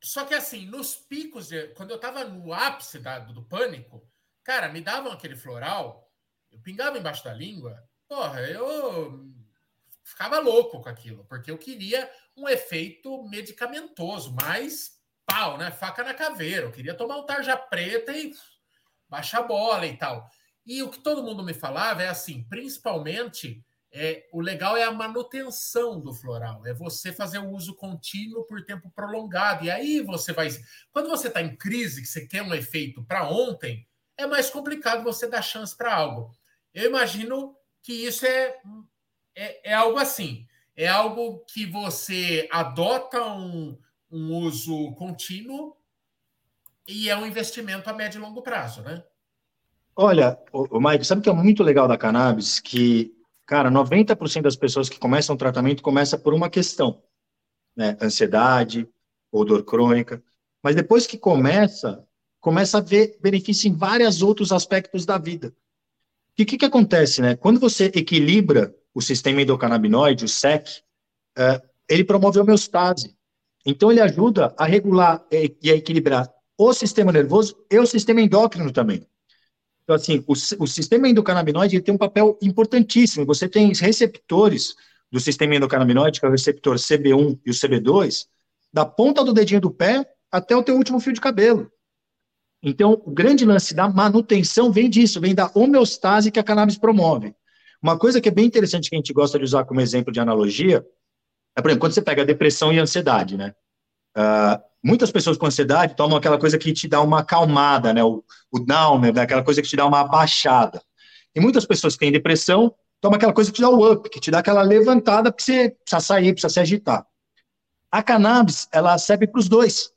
A: só que assim, nos picos, de, quando eu tava no ápice da, do pânico, cara, me davam aquele floral, eu pingava embaixo da língua, porra, eu ficava louco com aquilo, porque eu queria um efeito medicamentoso, mais pau, né? Faca na caveira. Eu queria tomar um tarja preta e baixar a bola e tal. E o que todo mundo me falava é assim, principalmente é, o legal é a manutenção do floral, é você fazer o uso contínuo por tempo prolongado. E aí você vai. Quando você está em crise, que você quer um efeito para ontem, é mais complicado você dar chance para algo. Eu imagino que isso é, é, é, algo assim. É algo que você adota um, um uso contínuo e é um investimento a médio e longo prazo, né?
B: Olha, o, o Mike, sabe que é muito legal da cannabis? Que Cara, 90% das pessoas que começam o tratamento começa por uma questão, né? Ansiedade ou dor crônica. Mas depois que começa, começa a ver benefício em vários outros aspectos da vida. E o que, que acontece, né? Quando você equilibra o sistema endocannabinoide, o SEC, uh, ele promove a homeostase. Então, ele ajuda a regular e a equilibrar o sistema nervoso e o sistema endócrino também. Então, assim, o, o sistema endocannabinoide tem um papel importantíssimo. Você tem receptores do sistema endocannabinoide, que é o receptor CB1 e o CB2, da ponta do dedinho do pé até o teu último fio de cabelo. Então, o grande lance da manutenção vem disso, vem da homeostase que a cannabis promove. Uma coisa que é bem interessante que a gente gosta de usar como exemplo de analogia é, por exemplo, quando você pega depressão e ansiedade, né? Uh, Muitas pessoas com ansiedade tomam aquela coisa que te dá uma acalmada, né? O, o né? aquela coisa que te dá uma abaixada. E muitas pessoas que têm depressão tomam aquela coisa que te dá o up, que te dá aquela levantada, porque você precisa sair, precisa se agitar. A cannabis, ela serve para os dois.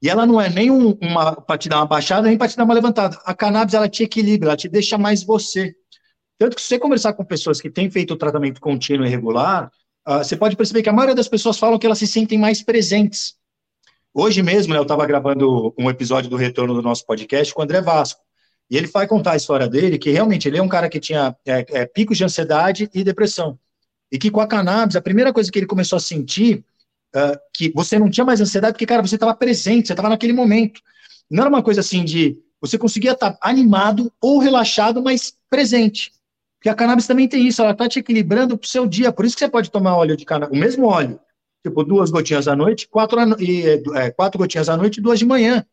B: E ela não é nem um, uma para te dar uma baixada, nem para te dar uma levantada. A cannabis, ela te equilibra, ela te deixa mais você. Tanto que se você conversar com pessoas que têm feito o tratamento contínuo e regular, uh, você pode perceber que a maioria das pessoas falam que elas se sentem mais presentes. Hoje mesmo, né, eu estava gravando um episódio do retorno do nosso podcast com o André Vasco. E ele vai contar a história dele, que realmente ele é um cara que tinha é, é, picos de ansiedade e depressão. E que com a cannabis, a primeira coisa que ele começou a sentir, uh, que você não tinha mais ansiedade, porque, cara, você estava presente, você estava naquele momento. Não era uma coisa assim de você conseguia estar tá animado ou relaxado, mas presente. Porque a cannabis também tem isso, ela está te equilibrando para o seu dia. Por isso que você pode tomar óleo de cannabis, o mesmo óleo, tipo duas gotinhas à noite, quatro, e, é, quatro gotinhas à noite e duas de manhã.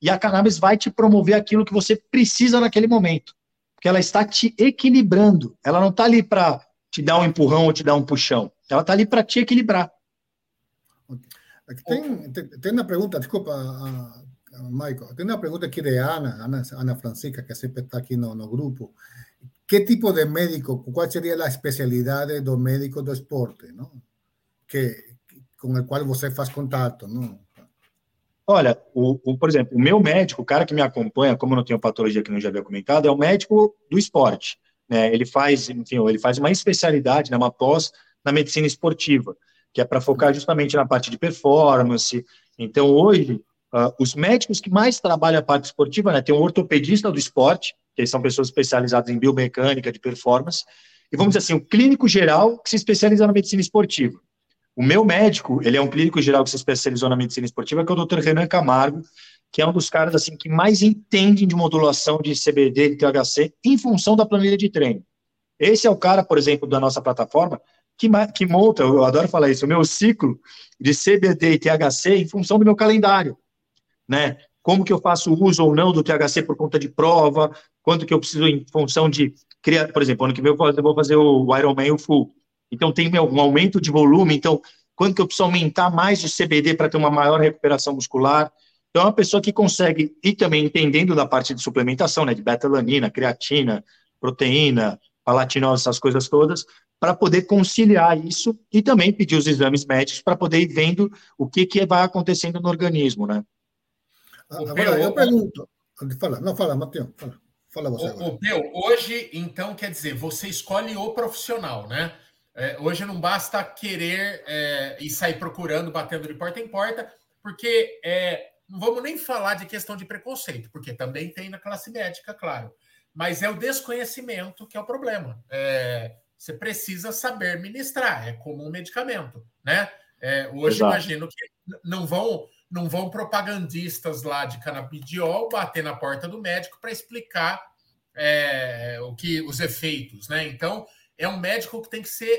B: E a cannabis vai te promover aquilo que você precisa naquele momento. Porque ela está te equilibrando. Ela não está ali para te dar um empurrão ou te dar um puxão. Ela está ali para te equilibrar.
C: Tem, tem, tem, uma pergunta, desculpa, Michael, tem uma pergunta aqui de Ana, Ana, Ana Francisca, que sempre está aqui no, no grupo. Que tipo de médico, qual seria a especialidade do médico do esporte, não? Que, com o qual você faz contato, não?
B: Olha, o, o, por exemplo, o meu médico, o cara que me acompanha, como eu não tenho patologia que não já havia comentado, é o médico do esporte. Né? Ele faz, enfim, ele faz uma especialidade, né, uma pós na medicina esportiva, que é para focar justamente na parte de performance. Então, hoje, uh, os médicos que mais trabalham a parte esportiva, né, tem um ortopedista do esporte, que são pessoas especializadas em biomecânica, de performance, e vamos dizer assim, o clínico geral que se especializa na medicina esportiva. O meu médico, ele é um clínico geral que se especializou na medicina esportiva, que é o Dr. Renan Camargo, que é um dos caras assim que mais entendem de modulação de CBD e THC em função da planilha de treino. Esse é o cara, por exemplo, da nossa plataforma, que, que monta, eu adoro falar isso, o meu ciclo de CBD e THC em função do meu calendário, né? Como que eu faço uso ou não do THC por conta de prova, quanto que eu preciso em função de criar, por exemplo, ano que vem eu vou fazer o Ironman o Full, então tem um aumento de volume, então quanto que eu preciso aumentar mais de CBD para ter uma maior recuperação muscular. Então é uma pessoa que consegue, e também entendendo da parte de suplementação, né, de betalanina, creatina, proteína, palatinose, essas coisas todas, para poder conciliar isso e também pedir os exames médicos para poder ir vendo o que, que vai acontecendo no organismo, né?
C: Agora, eu pergunto, fala, não fala, Matheus, fala, fala você.
A: O, o Peu, hoje, então, quer dizer, você escolhe o profissional, né? É, hoje não basta querer é, e sair procurando, batendo de porta em porta, porque é, não vamos nem falar de questão de preconceito, porque também tem na classe médica, claro. Mas é o desconhecimento que é o problema. É, você precisa saber ministrar, é como um medicamento, né? É, hoje Exato. imagino que não vão não vão propagandistas lá de canabidiol bater na porta do médico para explicar é, o que os efeitos, né? Então é um médico que tem que ser,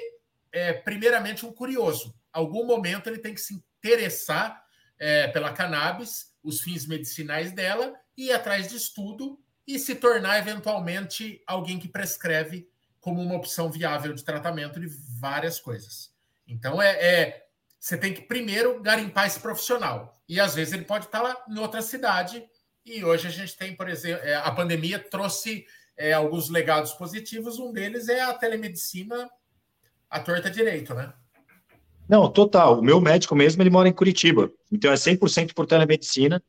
A: é, primeiramente, um curioso. Algum momento ele tem que se interessar é, pela cannabis, os fins medicinais dela, ir atrás de estudo e se tornar, eventualmente, alguém que prescreve como uma opção viável de tratamento de várias coisas. Então, é, é você tem que primeiro garimpar esse profissional. E às vezes ele pode estar lá em outra cidade. E hoje a gente tem, por exemplo, é, a pandemia trouxe é, alguns legados positivos. Um deles é a telemedicina à torta direito, né?
B: Não, total. O meu médico mesmo, ele mora em Curitiba. Então é 100% por telemedicina,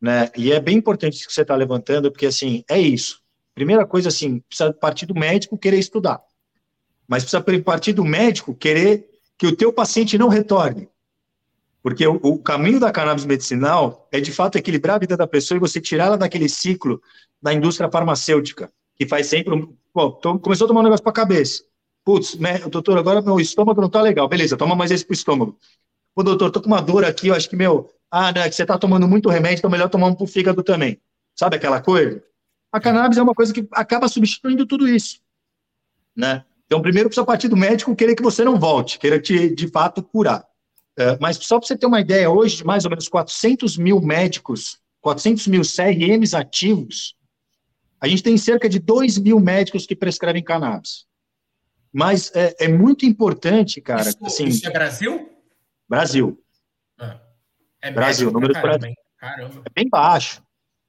B: né? E é bem importante isso que você está levantando, porque assim, é isso. Primeira coisa, assim, precisa partir do médico querer estudar. Mas precisa partir do médico querer que o teu paciente não retorne. Porque o, o, caminho da cannabis medicinal é, de fato, equilibrar a vida da pessoa e você tirá-la daquele ciclo da indústria farmacêutica que faz sempre tô, começou a tomar um negócio para a cabeça. Putz, doutor, agora meu estômago não tá legal. Beleza, toma mais esse pro estômago. Pô, doutor, tô com uma dor aqui, eu acho que, meu, ah, né, que você tá tomando muito remédio, então melhor tomar um pro fígado também. Sabe aquela coisa? A cannabis é uma coisa que acaba substituindo tudo isso, né? Então, primeiro precisa partir do médico querer que você não volte, queira te, de fato, curar. É, mas só para você ter uma ideia, hoje, mais ou menos 400 mil médicos, 400 mil CRMs ativos, a gente tem cerca de 2 mil médicos que prescrevem cannabis. Mas é, é muito importante, cara.
A: Isso,
B: assim,
A: isso é Brasil?
B: Brasil.
A: Ah, é
B: Brasil, número caramba, Brasil. É bem baixo.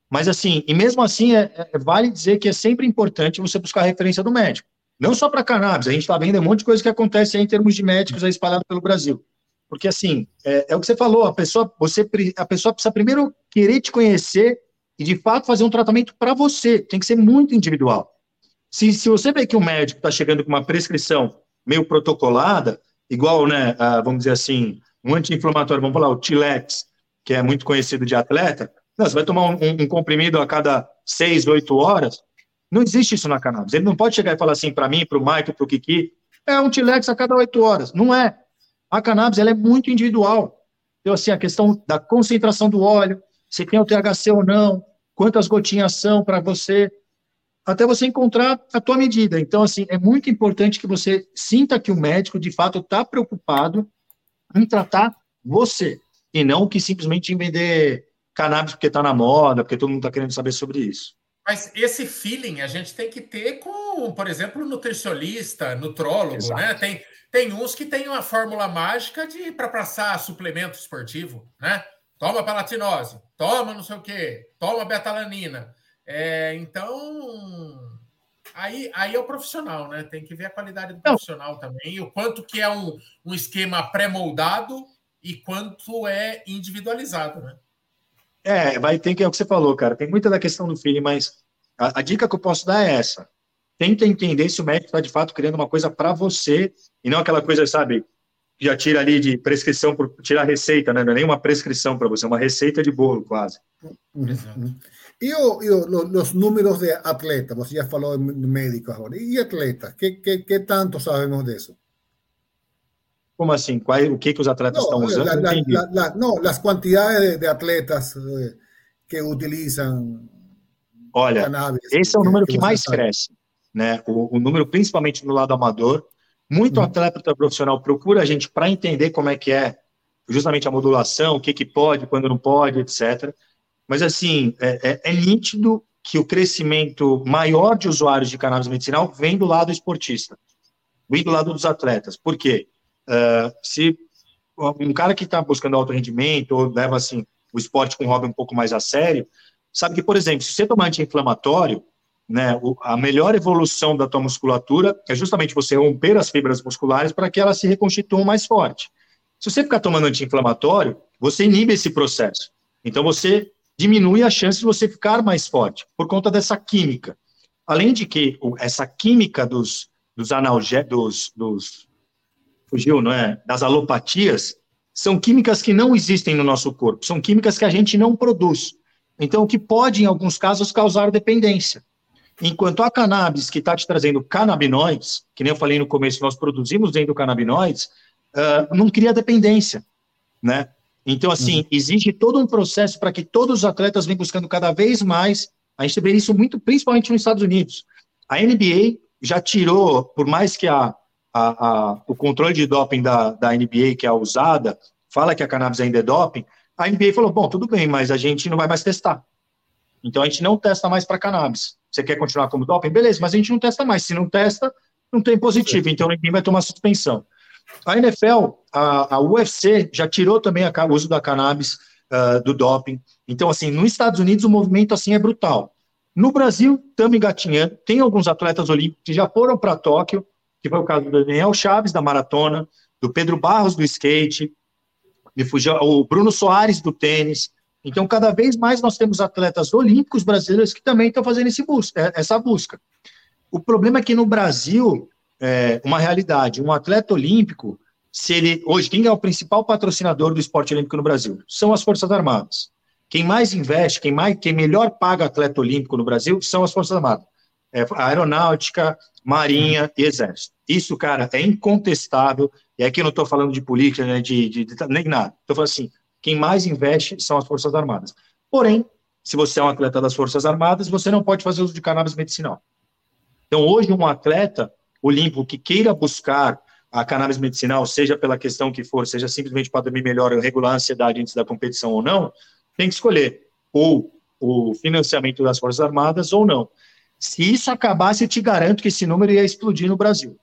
B: Mas assim, e mesmo assim, é, é, vale dizer que é sempre importante você buscar a referência do médico. Não só para cannabis, a gente está vendo um monte de coisa que acontece em termos de médicos espalhado pelo Brasil. Porque assim, é, é, o que você falou, a pessoa, você, a pessoa precisa primeiro querer te conhecer e de fato fazer um tratamento para você. Tem que ser muito individual. Se, se você vê que o médico está chegando com uma prescrição meio protocolada, igual, né, vamos dizer assim, um anti-inflamatório, vamos falar, o Tilex, que é muito conhecido de atleta, não, você vai tomar um, um, um comprimido a cada seis, oito horas. Não existe isso na cannabis. Ele não pode chegar e falar assim para mim, para o Mike, para o Kiki, é um Tilex a cada oito horas. Não é. A cannabis ela é muito individual. Então, assim, a questão da concentração do óleo, se tem o THC ou não, quantas gotinhas são para você, até você encontrar a tua medida. Então, assim, é muito importante que você sinta que o médico, de fato, está preocupado em tratar você, e não que simplesmente em vender cannabis porque está na moda, porque todo mundo está querendo saber sobre isso.
A: Mas esse feeling a gente tem que ter com, por exemplo, nutricionista, nutrólogo, Exato. né? Tem, tem uns que têm uma fórmula mágica de para passar suplemento esportivo, né? Toma palatinose, toma não sei o quê, toma betalanina. É, então, aí, aí é o profissional, né? Tem que ver a qualidade do profissional também, o quanto que é um, um esquema pré-moldado e quanto é individualizado, né?
B: É, vai ter que, é o que você falou, cara, tem muita da questão do feeling, mas a, a dica que eu posso dar é essa. Tenta entender se o médico está de fato criando uma coisa para você e não aquela coisa, sabe, já tira ali de prescrição, por tirar receita, né? Não é nem uma prescrição para você, é uma receita de bolo, quase.
C: Exato. E, o, e o, os números de atletas, você já falou de médicos agora, e atletas, que, que, que tanto sabemos disso?
B: Como assim? Qual, o que, que os atletas estão usando? La,
C: la, la, não, as quantidades de, de, atletas eh, que utilizam
B: Olha, cannabis, esse é o número que, que mais sabe. cresce, né? O, o, número, principalmente no lado amador. Muito hum. atleta profissional procura a gente para entender como é que é justamente a modulação, o que, que pode, quando não pode, etc. Mas, assim, é, é, é nítido que o crescimento maior de usuários de cannabis medicinal vem do lado esportista, vem do lado dos atletas. Por quê? Uh, se um cara que está buscando alto rendimento ou leva assim o esporte com o hobby um pouco mais a sério, sabe que, por exemplo, se você tomar anti-inflamatório, né, a melhor evolução da tua musculatura é justamente você romper as fibras musculares para que elas se reconstituam mais forte. Se você ficar tomando anti-inflamatório, você inibe esse processo. Então você diminui a chance de você ficar mais forte por conta dessa química. Além de que essa química dos, dos analgésicos, dos, fugiu, não é? Das alopatias, são químicas que não existem no nosso corpo, são químicas que a gente não produz. Então, o que pode, em alguns casos, causar dependência. Enquanto a cannabis, que está te trazendo canabinoides, que nem eu falei no começo, nós produzimos dentro do canabinoides, uh, não cria dependência, né? Então, assim, uhum. existe todo um processo para que todos os atletas venham buscando cada vez mais, a gente vê isso muito, principalmente nos Estados Unidos. A NBA já tirou, por mais que a, a, a, o controle de doping da, da NBA, que é usada, fala que a cannabis ainda é doping, a NBA falou, bom, tudo bem, mas a gente não vai mais testar. Então a gente não testa mais para cannabis. Você quer continuar como doping? Beleza, mas a gente não testa mais. Se não testa, não tem positivo, então ninguém vai tomar suspensão. A NFL, a, a UFC já tirou também a, o uso da cannabis uh, do doping. Então, assim, nos Estados Unidos o movimento assim é brutal. No Brasil, estamos engatinhando. Tem alguns atletas olímpicos que já foram para Tóquio, que foi o caso do Daniel Chaves, da maratona, do Pedro Barros, do skate, o Bruno Soares, do tênis. Então, cada vez mais nós temos atletas olímpicos brasileiros que também estão fazendo busca, é, essa busca. O problema é que no Brasil, é uma realidade, um atleta olímpico, se ele hoje quem é o principal patrocinador do esporte olímpico no Brasil? São as Forças Armadas. Quem mais investe, quem mais, quem melhor paga atleta olímpico no Brasil são as Forças Armadas. É, aeronáutica, Marinha e Exército. Isso, cara, é incontestável. E aqui eu não estou falando de política, né, de, de, de, nem nada. Estou falando assim: quem mais investe são as Forças Armadas. Porém, se você é um atleta das Forças Armadas, você não pode fazer uso de cannabis medicinal. Então, hoje, um atleta olímpico que queira buscar a cannabis medicinal, seja pela questão que for, seja simplesmente para dormir melhor regular a ansiedade antes da competição ou não, tem que escolher ou o financiamento das Forças Armadas ou não. Se isso acabasse, eu te garanto que esse número ia explodir no Brasil.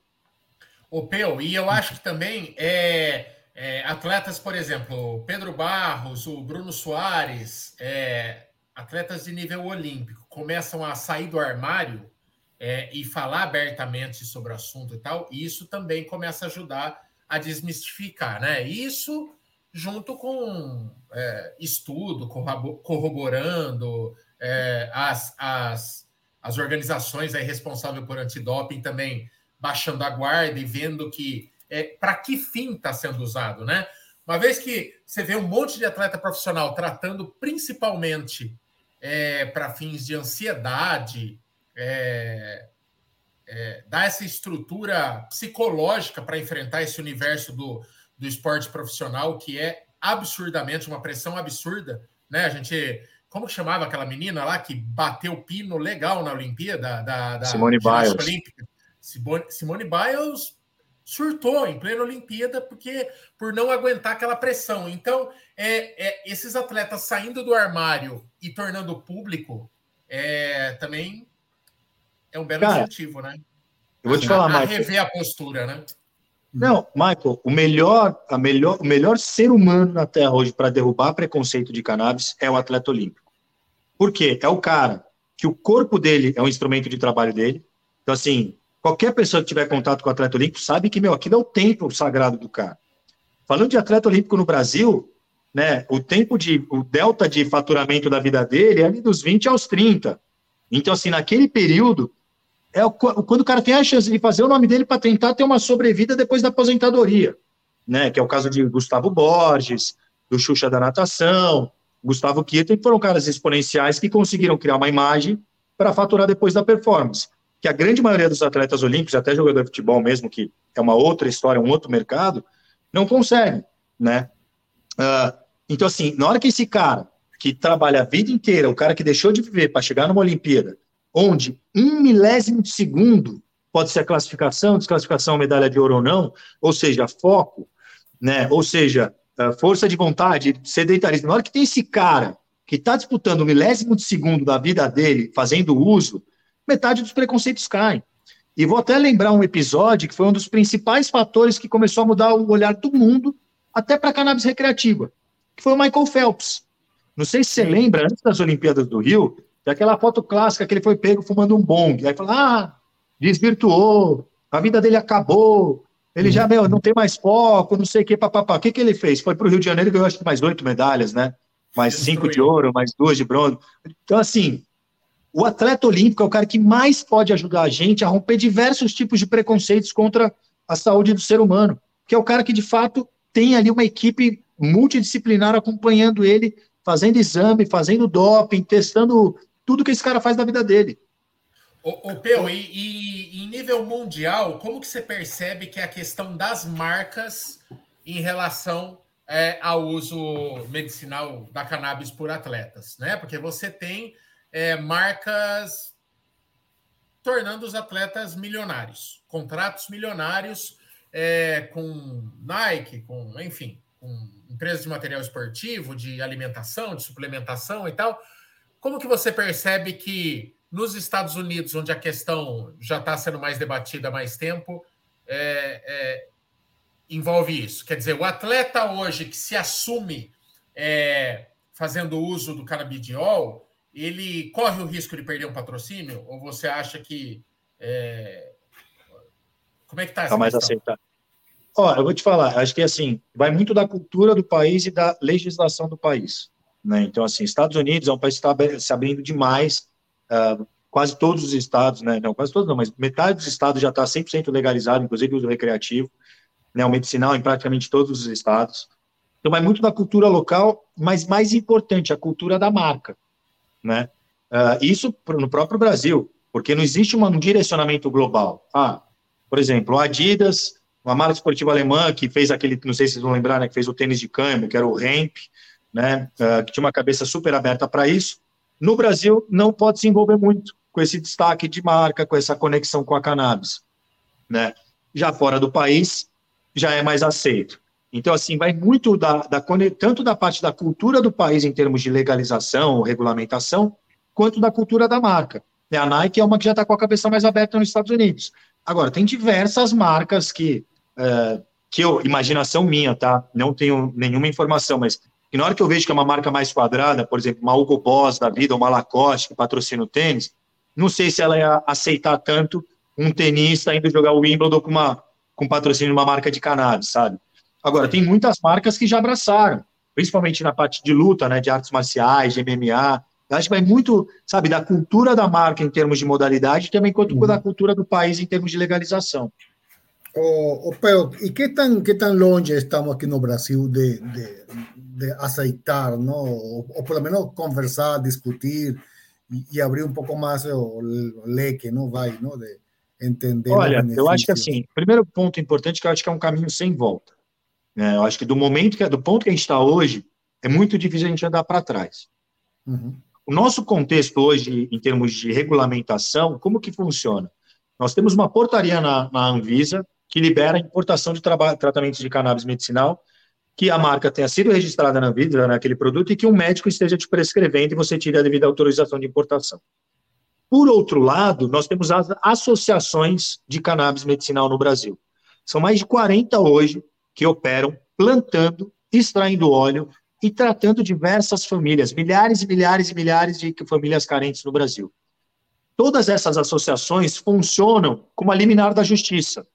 A: O Peu, e eu acho que também é, é, atletas, por exemplo, Pedro Barros, o Bruno Soares, é, atletas de nível olímpico, começam a sair do armário é, e falar abertamente sobre o assunto e tal, e isso também começa a ajudar a desmistificar, né? Isso junto com é, estudo, corroborando é, as, as as organizações aí responsáveis por antidoping também baixando a guarda e vendo que é, para que fim está sendo usado, né? Uma vez que você vê um monte de atleta profissional tratando principalmente é, para fins de ansiedade, é, é, dar essa estrutura psicológica para enfrentar esse universo do, do esporte profissional, que é absurdamente uma pressão absurda, né? A gente como chamava aquela menina lá que bateu pino legal na Olimpíada? Da, da
B: Simone Biles.
A: Olímpica? Simone Biles surtou em plena Olimpíada porque por não aguentar aquela pressão. Então, é, é esses atletas saindo do armário e tornando público é, também é um belo Cara, incentivo, né?
B: Eu vou te falar,
A: a, a rever a postura, né?
B: Não, Michael, o melhor, a melhor, o melhor ser humano na Terra hoje para derrubar preconceito de cannabis é o atleta olímpico. Por quê? É o cara que o corpo dele é um instrumento de trabalho dele. Então, assim, qualquer pessoa que tiver contato com o atleta olímpico sabe que, meu, aquilo é o templo sagrado do cara. Falando de atleta olímpico no Brasil, né, o tempo de, o delta de faturamento da vida dele é ali dos 20 aos 30. Então, assim, naquele período, é o, quando o cara tem a chance de fazer o nome dele para tentar ter uma sobrevida depois da aposentadoria, né? Que é o caso de Gustavo Borges, do Xuxa da natação, Gustavo Kirten, que foram caras exponenciais que conseguiram criar uma imagem para faturar depois da performance. Que a grande maioria dos atletas olímpicos, até jogador de futebol mesmo, que é uma outra história, um outro mercado, não consegue, né? Uh, então, assim, na hora que esse cara que trabalha a vida inteira, o cara que deixou de viver para chegar numa Olimpíada, onde um milésimo de segundo pode ser a classificação, desclassificação, medalha de ouro ou não, ou seja, foco, né? Ou seja, força de vontade, sedentarismo. Na hora que tem esse cara que está disputando o milésimo de segundo da vida dele, fazendo uso, metade dos preconceitos caem. E vou até lembrar um episódio que foi um dos principais fatores que começou a mudar o olhar do mundo até para a cannabis recreativa, que foi o Michael Phelps. Não sei se você lembra, antes das Olimpíadas do Rio, daquela foto clássica que ele foi pego fumando um bong. Aí fala, ah, desvirtuou, a vida dele acabou, ele já, meu, não tem mais foco, não sei o que, papapá. O que, que ele fez? Foi para o Rio de Janeiro e ganhou, acho que mais oito medalhas, né? Mais cinco de ouro, mais duas de bronze. Então, assim, o atleta olímpico é o cara que mais pode ajudar a gente a romper diversos tipos de preconceitos contra a saúde do ser humano, que é o cara que, de fato, tem ali uma equipe multidisciplinar acompanhando ele, fazendo exame, fazendo doping, testando tudo que esse cara faz na vida dele.
A: Ô, ô Peu, e, e, em nível mundial, como que você percebe que é a questão das marcas em relação é, ao uso medicinal da cannabis por atletas, né? Porque você tem é, marcas tornando os atletas milionários, contratos milionários é, com Nike, com, enfim, com empresas de material esportivo, de alimentação, de suplementação e tal. Como que você percebe que nos Estados Unidos, onde a questão já está sendo mais debatida há mais tempo, é, é, envolve isso? Quer dizer, o atleta hoje que se assume é, fazendo uso do canabidiol, ele corre o risco de perder um patrocínio? Ou você acha que. É, como é que está essa tá
B: mais aceitável. Ó, eu vou te falar, acho que assim, vai muito da cultura do país e da legislação do país. Né? Então, assim, Estados Unidos é um país que está se abrindo demais, uh, quase todos os estados, né? não, quase todos não, mas metade dos estados já está 100% legalizado, inclusive o uso recreativo, né? o medicinal em praticamente todos os estados. Então, vai muito da cultura local, mas mais importante, a cultura da marca. Né? Uh, isso no próprio Brasil, porque não existe um direcionamento global. Ah, por exemplo, a Adidas uma marca esportiva alemã que fez aquele, não sei se vocês vão lembrar, né, que fez o tênis de câmbio, que era o Hemp, né, uh, que tinha uma cabeça super aberta para isso. No Brasil, não pode se envolver muito com esse destaque de marca, com essa conexão com a cannabis. Né? Já fora do país, já é mais aceito. Então, assim, vai muito da, da, tanto da parte da cultura do país em termos de legalização regulamentação, quanto da cultura da marca. A Nike é uma que já está com a cabeça mais aberta nos Estados Unidos. Agora, tem diversas marcas que uh, que eu, imaginação minha, tá? Não tenho nenhuma informação, mas que na hora que eu vejo que é uma marca mais quadrada, por exemplo, uma Hugo Boss da vida, uma Lacoste, que patrocina o tênis, não sei se ela ia aceitar tanto um tenista indo jogar o Wimbledon com, uma, com patrocínio de uma marca de cannabis, sabe? Agora, tem muitas marcas que já abraçaram, principalmente na parte de luta, né, de artes marciais, de MMA. Eu acho que vai muito, sabe, da cultura da marca em termos de modalidade, também quanto uhum. da cultura do país em termos de legalização.
C: O, o, pero, ¿y qué tan, qué tan longe estamos aquí en Brasil de, de, de aceitar, ¿no? O, o, por lo menos conversar, discutir e, e abrir um pouco mais o leque, não vai, não? De entender.
B: Olha, eu acho que assim, primeiro ponto importante que eu acho que é um caminho sem volta. Né? Eu acho que do momento que do ponto que a gente está hoje, é muito difícil a gente andar para trás. Uhum. O nosso contexto hoje, em termos de regulamentação, como que funciona? Nós temos uma portaria na, na Anvisa que libera a importação de tratamentos de cannabis medicinal, que a marca tenha sido registrada na vida, naquele produto, e que um médico esteja te prescrevendo e você tire a devida autorização de importação. Por outro lado, nós temos as associações de cannabis medicinal no Brasil. São mais de 40 hoje que operam plantando, extraindo óleo e tratando diversas famílias, milhares e milhares e milhares de famílias carentes no Brasil. Todas essas associações funcionam como a liminar da justiça,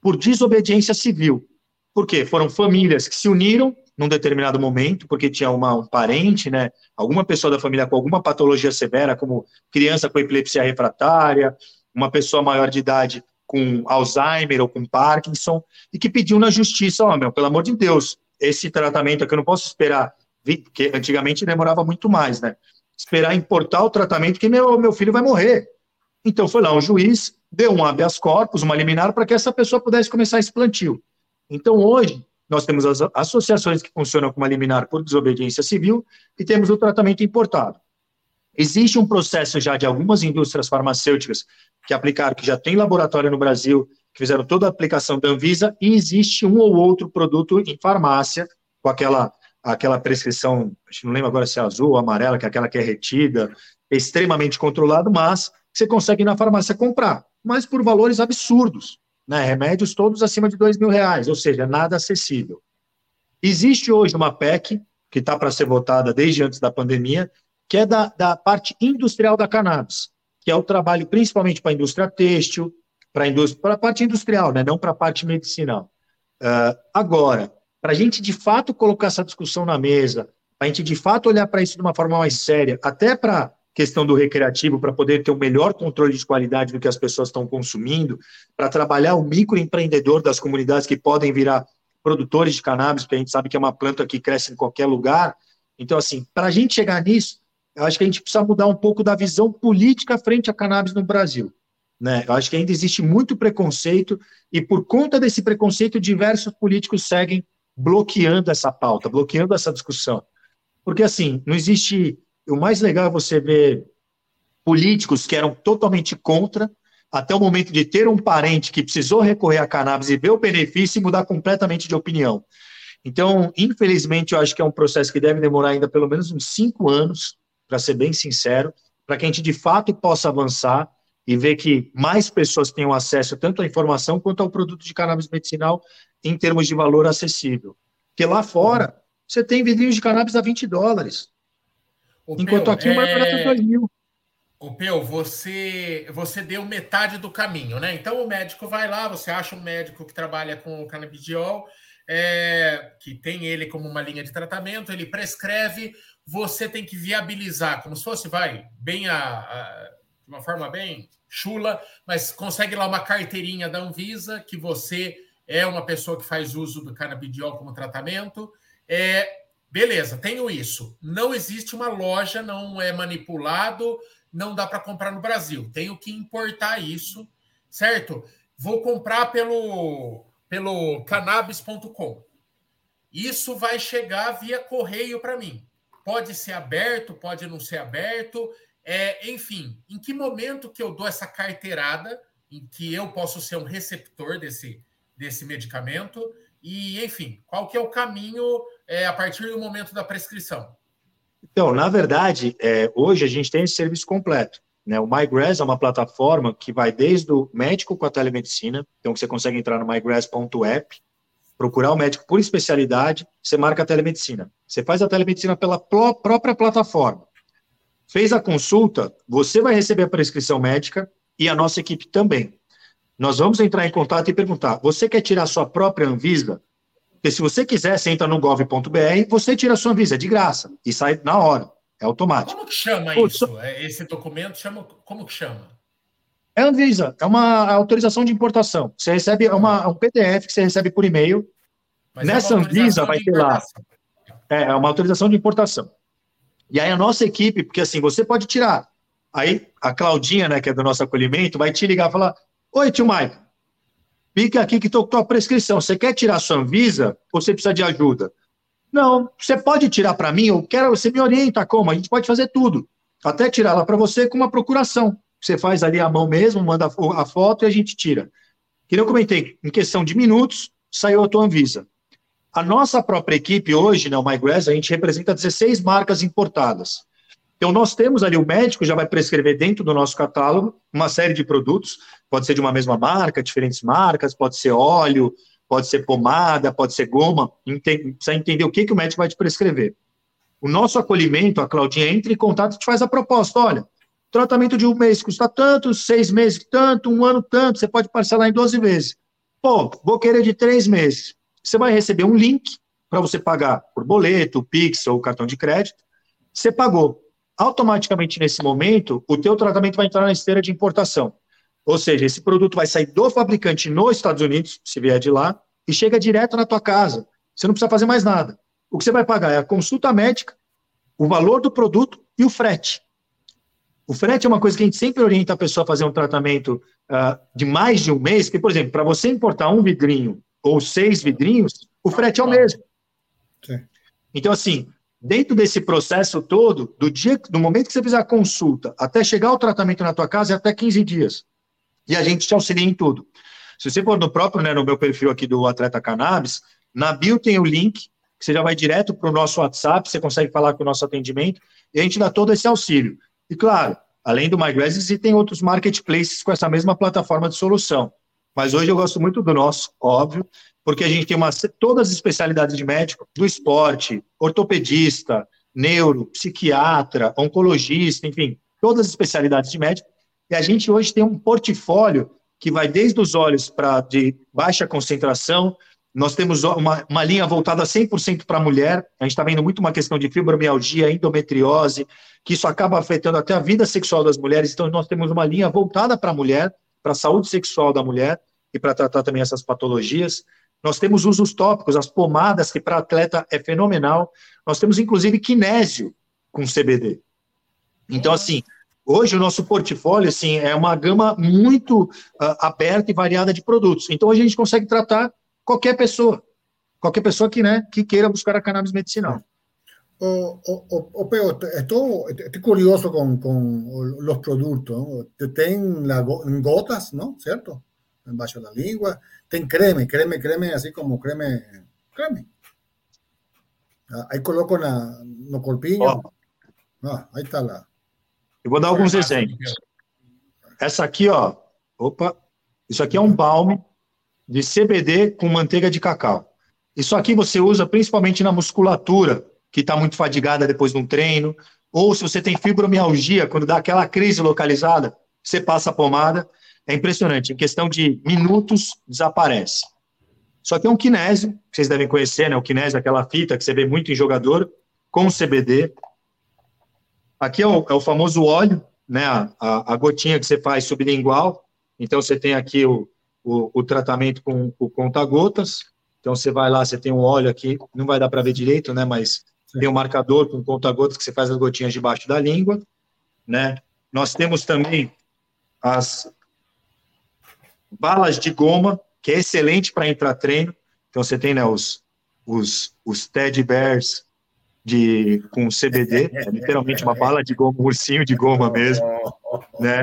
B: por desobediência civil. Por quê? Foram famílias que se uniram num determinado momento, porque tinha uma, um parente, né, alguma pessoa da família com alguma patologia severa, como criança com epilepsia refratária, uma pessoa maior de idade com Alzheimer ou com Parkinson, e que pediu na justiça, ó, oh, meu, pelo amor de Deus, esse tratamento aqui eu não posso esperar, porque antigamente demorava muito mais, né? Esperar importar o tratamento que meu, meu filho vai morrer. Então foi lá um juiz, deu um habeas corpus, uma liminar, para que essa pessoa pudesse começar esse plantio. Então hoje, nós temos as associações que funcionam como a liminar por desobediência civil e temos o tratamento importado. Existe um processo já de algumas indústrias farmacêuticas que aplicaram, que já tem laboratório no Brasil, que fizeram toda a aplicação da Anvisa, e existe um ou outro produto em farmácia com aquela, aquela prescrição, não lembro agora se é azul ou amarela, que é aquela que é retida, extremamente controlado, mas você consegue ir na farmácia comprar, mas por valores absurdos né, remédios todos acima de dois mil reais, ou seja, nada acessível. Existe hoje uma PEC, que está para ser votada desde antes da pandemia, que é da, da parte industrial da cannabis, que é o trabalho principalmente para a indústria têxtil, para a parte industrial, né, não para a parte medicinal. Uh, agora, para a gente de fato colocar essa discussão na mesa, para a gente de fato olhar para isso de uma forma mais séria, até para questão do recreativo para poder ter um melhor controle de qualidade do que as pessoas estão consumindo, para trabalhar o microempreendedor das comunidades que podem virar produtores de cannabis, porque a gente sabe que é uma planta que cresce em qualquer lugar. Então, assim, para a gente chegar nisso, eu acho que a gente precisa mudar um pouco da visão política frente à cannabis no Brasil. Né? Eu acho que ainda existe muito preconceito e, por conta desse preconceito, diversos políticos seguem bloqueando essa pauta, bloqueando essa discussão. Porque, assim, não existe o mais legal é você ver políticos que eram totalmente contra, até o momento de ter um parente que precisou recorrer a cannabis e ver o benefício e mudar completamente de opinião. Então, infelizmente, eu acho que é um processo que deve demorar ainda pelo menos uns cinco anos, para ser bem sincero, para que a gente de fato possa avançar e ver que mais pessoas tenham acesso tanto à informação quanto ao produto de cannabis medicinal em termos de valor acessível. Porque lá fora, você tem vidrinhos de cannabis a 20 dólares.
A: O Enquanto Peu, aqui é... o mais barato é 2 mil. O Peu, você, você deu metade do caminho, né? Então o médico vai lá, você acha um médico que trabalha com o canabidiol, é, que tem ele como uma linha de tratamento, ele prescreve, você tem que viabilizar, como se fosse, vai, bem a, a de uma forma bem chula, mas consegue lá uma carteirinha da Anvisa que você é uma pessoa que faz uso do canabidiol como tratamento. É, Beleza, tenho isso. Não existe uma loja, não é manipulado, não dá para comprar no Brasil. Tenho que importar isso, certo? Vou comprar pelo, pelo cannabis.com. Isso vai chegar via correio para mim. Pode ser aberto, pode não ser aberto. É, enfim, em que momento que eu dou essa carteirada em que eu posso ser um receptor desse, desse medicamento? E, enfim, qual que é o caminho é, a partir do momento da prescrição?
B: Então, na verdade, é, hoje a gente tem esse serviço completo. Né? O MyGrass é uma plataforma que vai desde o médico com a telemedicina, então você consegue entrar no mygrass.app, procurar o médico por especialidade, você marca a telemedicina. Você faz a telemedicina pela própria plataforma. Fez a consulta, você vai receber a prescrição médica e a nossa equipe também. Nós vamos entrar em contato e perguntar: você quer tirar sua própria Anvisa? Porque se você quiser, você entra no gov.br, você tira a sua Anvisa, é de graça, e sai na hora, é automático.
A: Como que chama Pô, isso? So... É, esse documento chama, como que chama?
B: É Anvisa, é uma autorização de importação. Você recebe é uma, um PDF que você recebe por e-mail. É Nessa é Anvisa vai ter lá. É, é uma autorização de importação. E aí a nossa equipe, porque assim, você pode tirar. Aí a Claudinha, né, que é do nosso acolhimento, vai te ligar e falar: Oi, tio Mike, Fica aqui que estou com a prescrição. Você quer tirar sua Anvisa ou você precisa de ajuda? Não, você pode tirar para mim, eu quero, você me orienta como? A gente pode fazer tudo. Até tirar lá para você com uma procuração. Você faz ali a mão mesmo, manda a foto e a gente tira. Que eu comentei, em questão de minutos, saiu a tua Anvisa. A nossa própria equipe hoje, né, o MyGrass, a gente representa 16 marcas importadas. Então, nós temos ali, o médico já vai prescrever dentro do nosso catálogo uma série de produtos, pode ser de uma mesma marca, diferentes marcas, pode ser óleo, pode ser pomada, pode ser goma, Entende, precisa entender o que, que o médico vai te prescrever. O nosso acolhimento, a Claudinha entra em contato e te faz a proposta, olha, tratamento de um mês custa tanto, seis meses tanto, um ano tanto, você pode parcelar em 12 vezes. Pô, vou querer de três meses. Você vai receber um link para você pagar por boleto, Pix ou cartão de crédito. Você pagou. Automaticamente, nesse momento, o teu tratamento vai entrar na esteira de importação. Ou seja, esse produto vai sair do fabricante nos Estados Unidos, se vier de lá, e chega direto na tua casa. Você não precisa fazer mais nada. O que você vai pagar é a consulta médica, o valor do produto e o frete. O frete é uma coisa que a gente sempre orienta a pessoa a fazer um tratamento uh, de mais de um mês, que, por exemplo, para você importar um vidrinho ou seis vidrinhos, o frete é o mesmo. Sim. Então, assim, dentro desse processo todo, do dia, do momento que você fizer a consulta até chegar o tratamento na tua casa, é até 15 dias. E a gente te auxilia em tudo. Se você for no próprio, né, no meu perfil aqui do Atleta Cannabis, na bio tem o link, que você já vai direto para o nosso WhatsApp, você consegue falar com o nosso atendimento, e a gente dá todo esse auxílio. E claro, além do MyGlass, existem outros marketplaces com essa mesma plataforma de solução. Mas hoje eu gosto muito do nosso, óbvio, porque a gente tem uma, todas as especialidades de médico, do esporte, ortopedista, neuro, psiquiatra, oncologista, enfim, todas as especialidades de médico. E a gente hoje tem um portfólio que vai desde os olhos para de baixa concentração, nós temos uma, uma linha voltada 100% para a mulher, a gente está vendo muito uma questão de fibromialgia, endometriose, que isso acaba afetando até a vida sexual das mulheres, então nós temos uma linha voltada para a mulher, para a saúde sexual da mulher e para tratar também essas patologias. Nós temos usos tópicos, as pomadas, que para atleta é fenomenal. Nós temos, inclusive, kinésio com CBD. Então, assim, hoje o nosso portfólio, assim, é uma gama muito uh, aberta e variada de produtos. Então, a gente consegue tratar qualquer pessoa. Qualquer pessoa que, né, que queira buscar a cannabis medicinal.
C: O, o, o, Peo, estou, estoy curioso con, con los productos. ¿no? Ten la, en gotas, ¿no? ¿Cierto? Embaixo da língua. Tem creme, creme, creme, assim como creme, creme. Ah, aí coloco na, no corpinho. Oh. Ah, aí está lá.
B: Eu vou dar alguns exemplos. Essa aqui, ó. Opa. Isso aqui é um balme de CBD com manteiga de cacau. Isso aqui você usa principalmente na musculatura que está muito fadigada depois de um treino, ou se você tem fibromialgia, quando dá aquela crise localizada, você passa a pomada. É impressionante, em questão de minutos desaparece. Só que é um kinésio, que vocês devem conhecer, né? O kinésio, aquela fita que você vê muito em jogador, com CBD. Aqui é o, é o famoso óleo, né? A, a, a, gotinha que você faz sublingual. Então, você tem aqui o, o, o tratamento com o conta-gotas. Então, você vai lá, você tem um óleo aqui, não vai dar para ver direito, né? Mas tem um marcador com conta-gotas que você faz as gotinhas debaixo da língua, né? Nós temos também as balas de goma, que é excelente para entrar treino. Então você tem né, os, os, os teddy bears de, com CBD, é literalmente uma bala de goma, um ursinho de goma mesmo, né?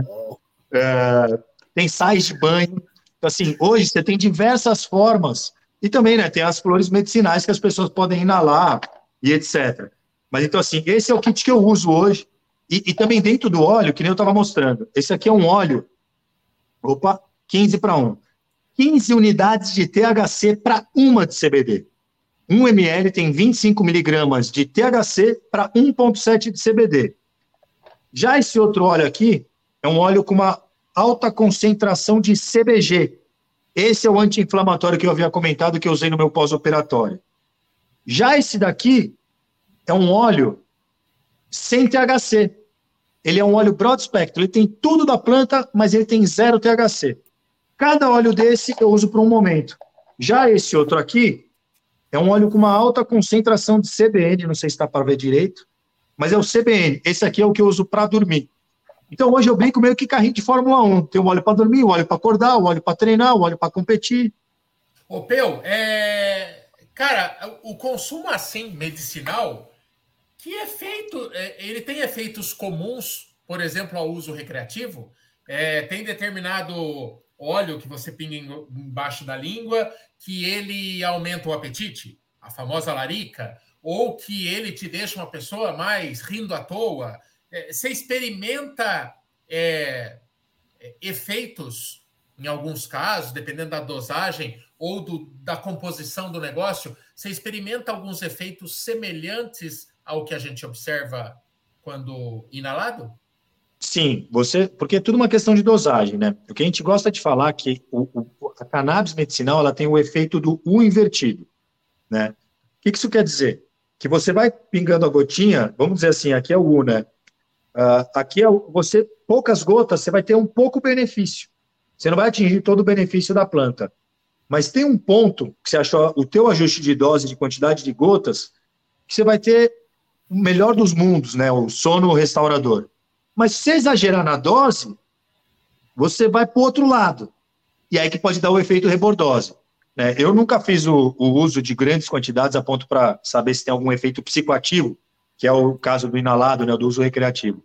B: É, tem sais de banho. Então, assim, hoje você tem diversas formas. E também, né, tem as flores medicinais que as pessoas podem inalar, e etc. Mas então, assim, esse é o kit que eu uso hoje. E, e também dentro do óleo, que nem eu estava mostrando. Esse aqui é um óleo. Opa, 15 para 1. 15 unidades de THC para uma de CBD. 1 ml tem 25 miligramas de THC para 1,7 de CBD. Já esse outro óleo aqui é um óleo com uma alta concentração de CBG. Esse é o anti-inflamatório que eu havia comentado que eu usei no meu pós-operatório. Já esse daqui é um óleo sem THC. Ele é um óleo broad spectrum, ele tem tudo da planta, mas ele tem zero THC. Cada óleo desse eu uso por um momento. Já esse outro aqui é um óleo com uma alta concentração de CBN, não sei se está para ver direito, mas é o CBN. Esse aqui é o que eu uso para dormir. Então hoje eu brinco meio que carrinho de Fórmula 1. Tem o óleo para dormir, o óleo para acordar, o óleo para treinar, o óleo para competir.
A: Ô, Peu, é... Cara, o consumo assim medicinal, que é feito, é, ele tem efeitos comuns, por exemplo, ao uso recreativo. É, tem determinado óleo que você pinga embaixo da língua que ele aumenta o apetite, a famosa larica, ou que ele te deixa uma pessoa mais rindo à toa. É, você experimenta é, efeitos, em alguns casos, dependendo da dosagem ou do, da composição do negócio, você experimenta alguns efeitos semelhantes ao que a gente observa quando inalado?
B: Sim, você, porque é tudo uma questão de dosagem, né? O que a gente gosta de falar é que o, o, a cannabis medicinal ela tem o efeito do U invertido, né? O que isso quer dizer? Que você vai pingando a gotinha, vamos dizer assim, aqui é o U, né? Uh, aqui você, poucas gotas, você vai ter um pouco benefício. Você não vai atingir todo o benefício da planta. Mas tem um ponto que você achou o teu ajuste de dose, de quantidade de gotas, que você vai ter o melhor dos mundos, né? O sono restaurador. Mas se exagerar na dose, você vai para o outro lado. E aí que pode dar o efeito rebordose. Né? Eu nunca fiz o, o uso de grandes quantidades a ponto para saber se tem algum efeito psicoativo, que é o caso do inalado, né, do uso recreativo.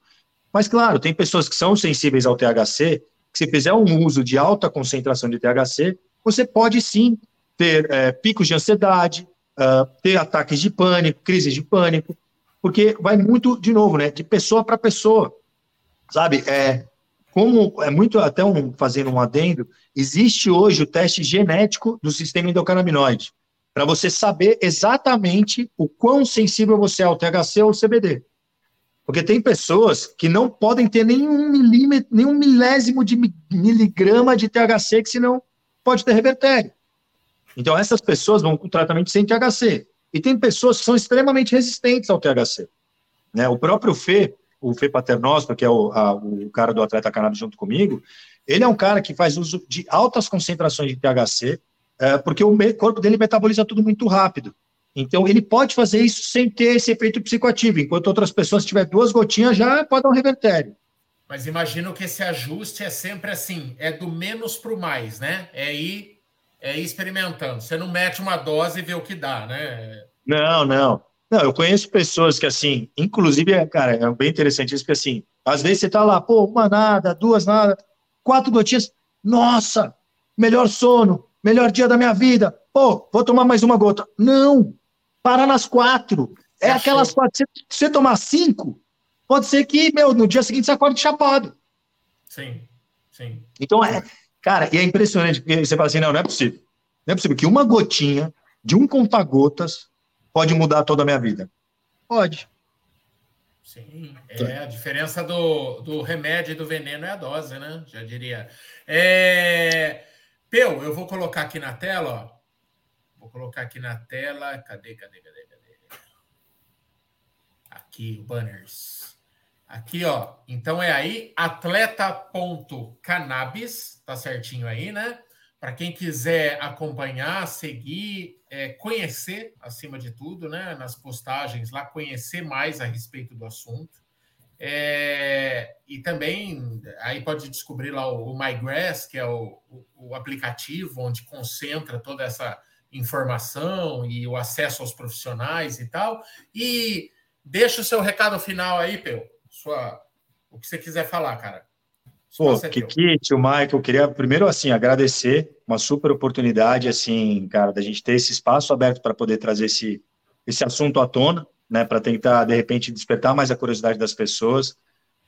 B: Mas, claro, tem pessoas que são sensíveis ao THC, que se fizer um uso de alta concentração de THC, você pode sim ter é, picos de ansiedade, uh, ter ataques de pânico, crises de pânico, porque vai muito, de novo, né, de pessoa para pessoa. Sabe, é, como é muito, até um, fazendo um adendo, existe hoje o teste genético do sistema endocannabinoide, para você saber exatamente o quão sensível você é ao THC ou CBD. Porque tem pessoas que não podem ter nenhum milímetro, nenhum milésimo de miligrama de THC, que senão pode ter revertério. Então, essas pessoas vão com tratamento sem THC. E tem pessoas que são extremamente resistentes ao THC. Né? O próprio Fê, o Fê Paternoster, que é o, a, o cara do Atleta Cannabis junto comigo, ele é um cara que faz uso de altas concentrações de THC, é, porque o corpo dele metaboliza tudo muito rápido. Então, ele pode fazer isso sem ter esse efeito psicoativo, enquanto outras pessoas, se tiver duas gotinhas, já pode dar um revertério.
A: Mas imagino que esse ajuste é sempre assim, é do menos para o mais, né? É ir, é ir experimentando. Você não mete uma dose e vê o que dá, né?
B: Não, não. Não, eu conheço pessoas que, assim, inclusive, cara, é bem interessante isso, porque, assim, às vezes você tá lá, pô, uma nada, duas nada, quatro gotinhas, nossa, melhor sono, melhor dia da minha vida, pô, vou tomar mais uma gota. Não, para nas quatro. É Achou. aquelas quatro. Se você tomar cinco, pode ser que, meu, no dia seguinte você acorde chapado.
A: Sim, sim.
B: Então, é, cara, e é impressionante, porque você fala assim, não, não é possível. Não é possível que uma gotinha de um conta-gotas pode mudar toda a minha vida. Pode.
A: Sim, é a diferença do, do remédio e do veneno é a dose, né? Já diria. É... Peu, eu vou colocar aqui na tela, ó. Vou colocar aqui na tela. Cadê, cadê, cadê, cadê? Aqui, banners. Aqui, ó. Então é aí, atleta.cannabis, tá certinho aí, né? Para quem quiser acompanhar, seguir, é, conhecer, acima de tudo, né? Nas postagens lá, conhecer mais a respeito do assunto. É, e também aí pode descobrir lá o, o MyGrass, que é o, o, o, aplicativo onde concentra toda essa informação e o acesso aos profissionais e tal. E deixa o seu recado final aí, Peu. Sua, o que você quiser falar, cara.
B: Pô, Kiki, tio Michael, queria primeiro, assim, agradecer uma super oportunidade, assim, cara, da gente ter esse espaço aberto para poder trazer esse, esse assunto à tona, né, para tentar, de repente, despertar mais a curiosidade das pessoas.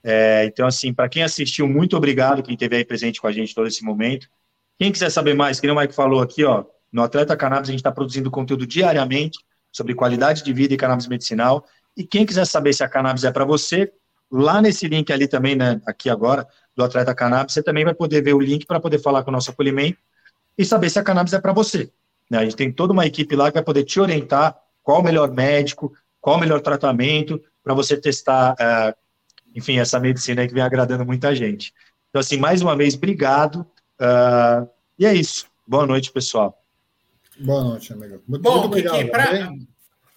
B: É, então, assim, para quem assistiu, muito obrigado, quem esteve aí presente com a gente todo esse momento. Quem quiser saber mais, que o Michael falou aqui, ó, no Atleta Cannabis a gente está produzindo conteúdo diariamente sobre qualidade de vida e cannabis medicinal. E quem quiser saber se a cannabis é para você, lá nesse link ali também, né, aqui agora, do Atleta Cannabis, você também vai poder ver o link para poder falar com o nosso acolhimento e saber se a cannabis é para você. Né? A gente tem toda uma equipe lá que vai poder te orientar qual o melhor médico, qual o melhor tratamento para você testar, uh, enfim, essa medicina que vem agradando muita gente. Então, assim, mais uma vez, obrigado. Uh, e é isso. Boa noite, pessoal.
C: Boa noite, amigo.
A: Muito, Bom, muito obrigado. Kiki, pra...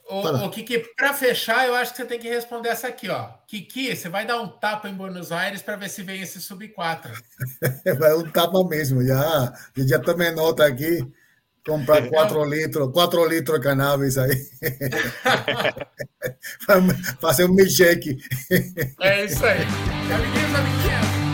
A: O, o Kiki, para fechar, eu acho que você tem que responder essa aqui, ó. Kiki, você vai dar um tapa em Buenos Aires para ver se vem esse sub 4.
C: vai um tapa mesmo, já. Já tomei nota aqui. Comprar 4 litros, 4 litros de cannabis aí. Fazer um milkshake.
A: É isso aí. Amiguinhos, amiguinhas.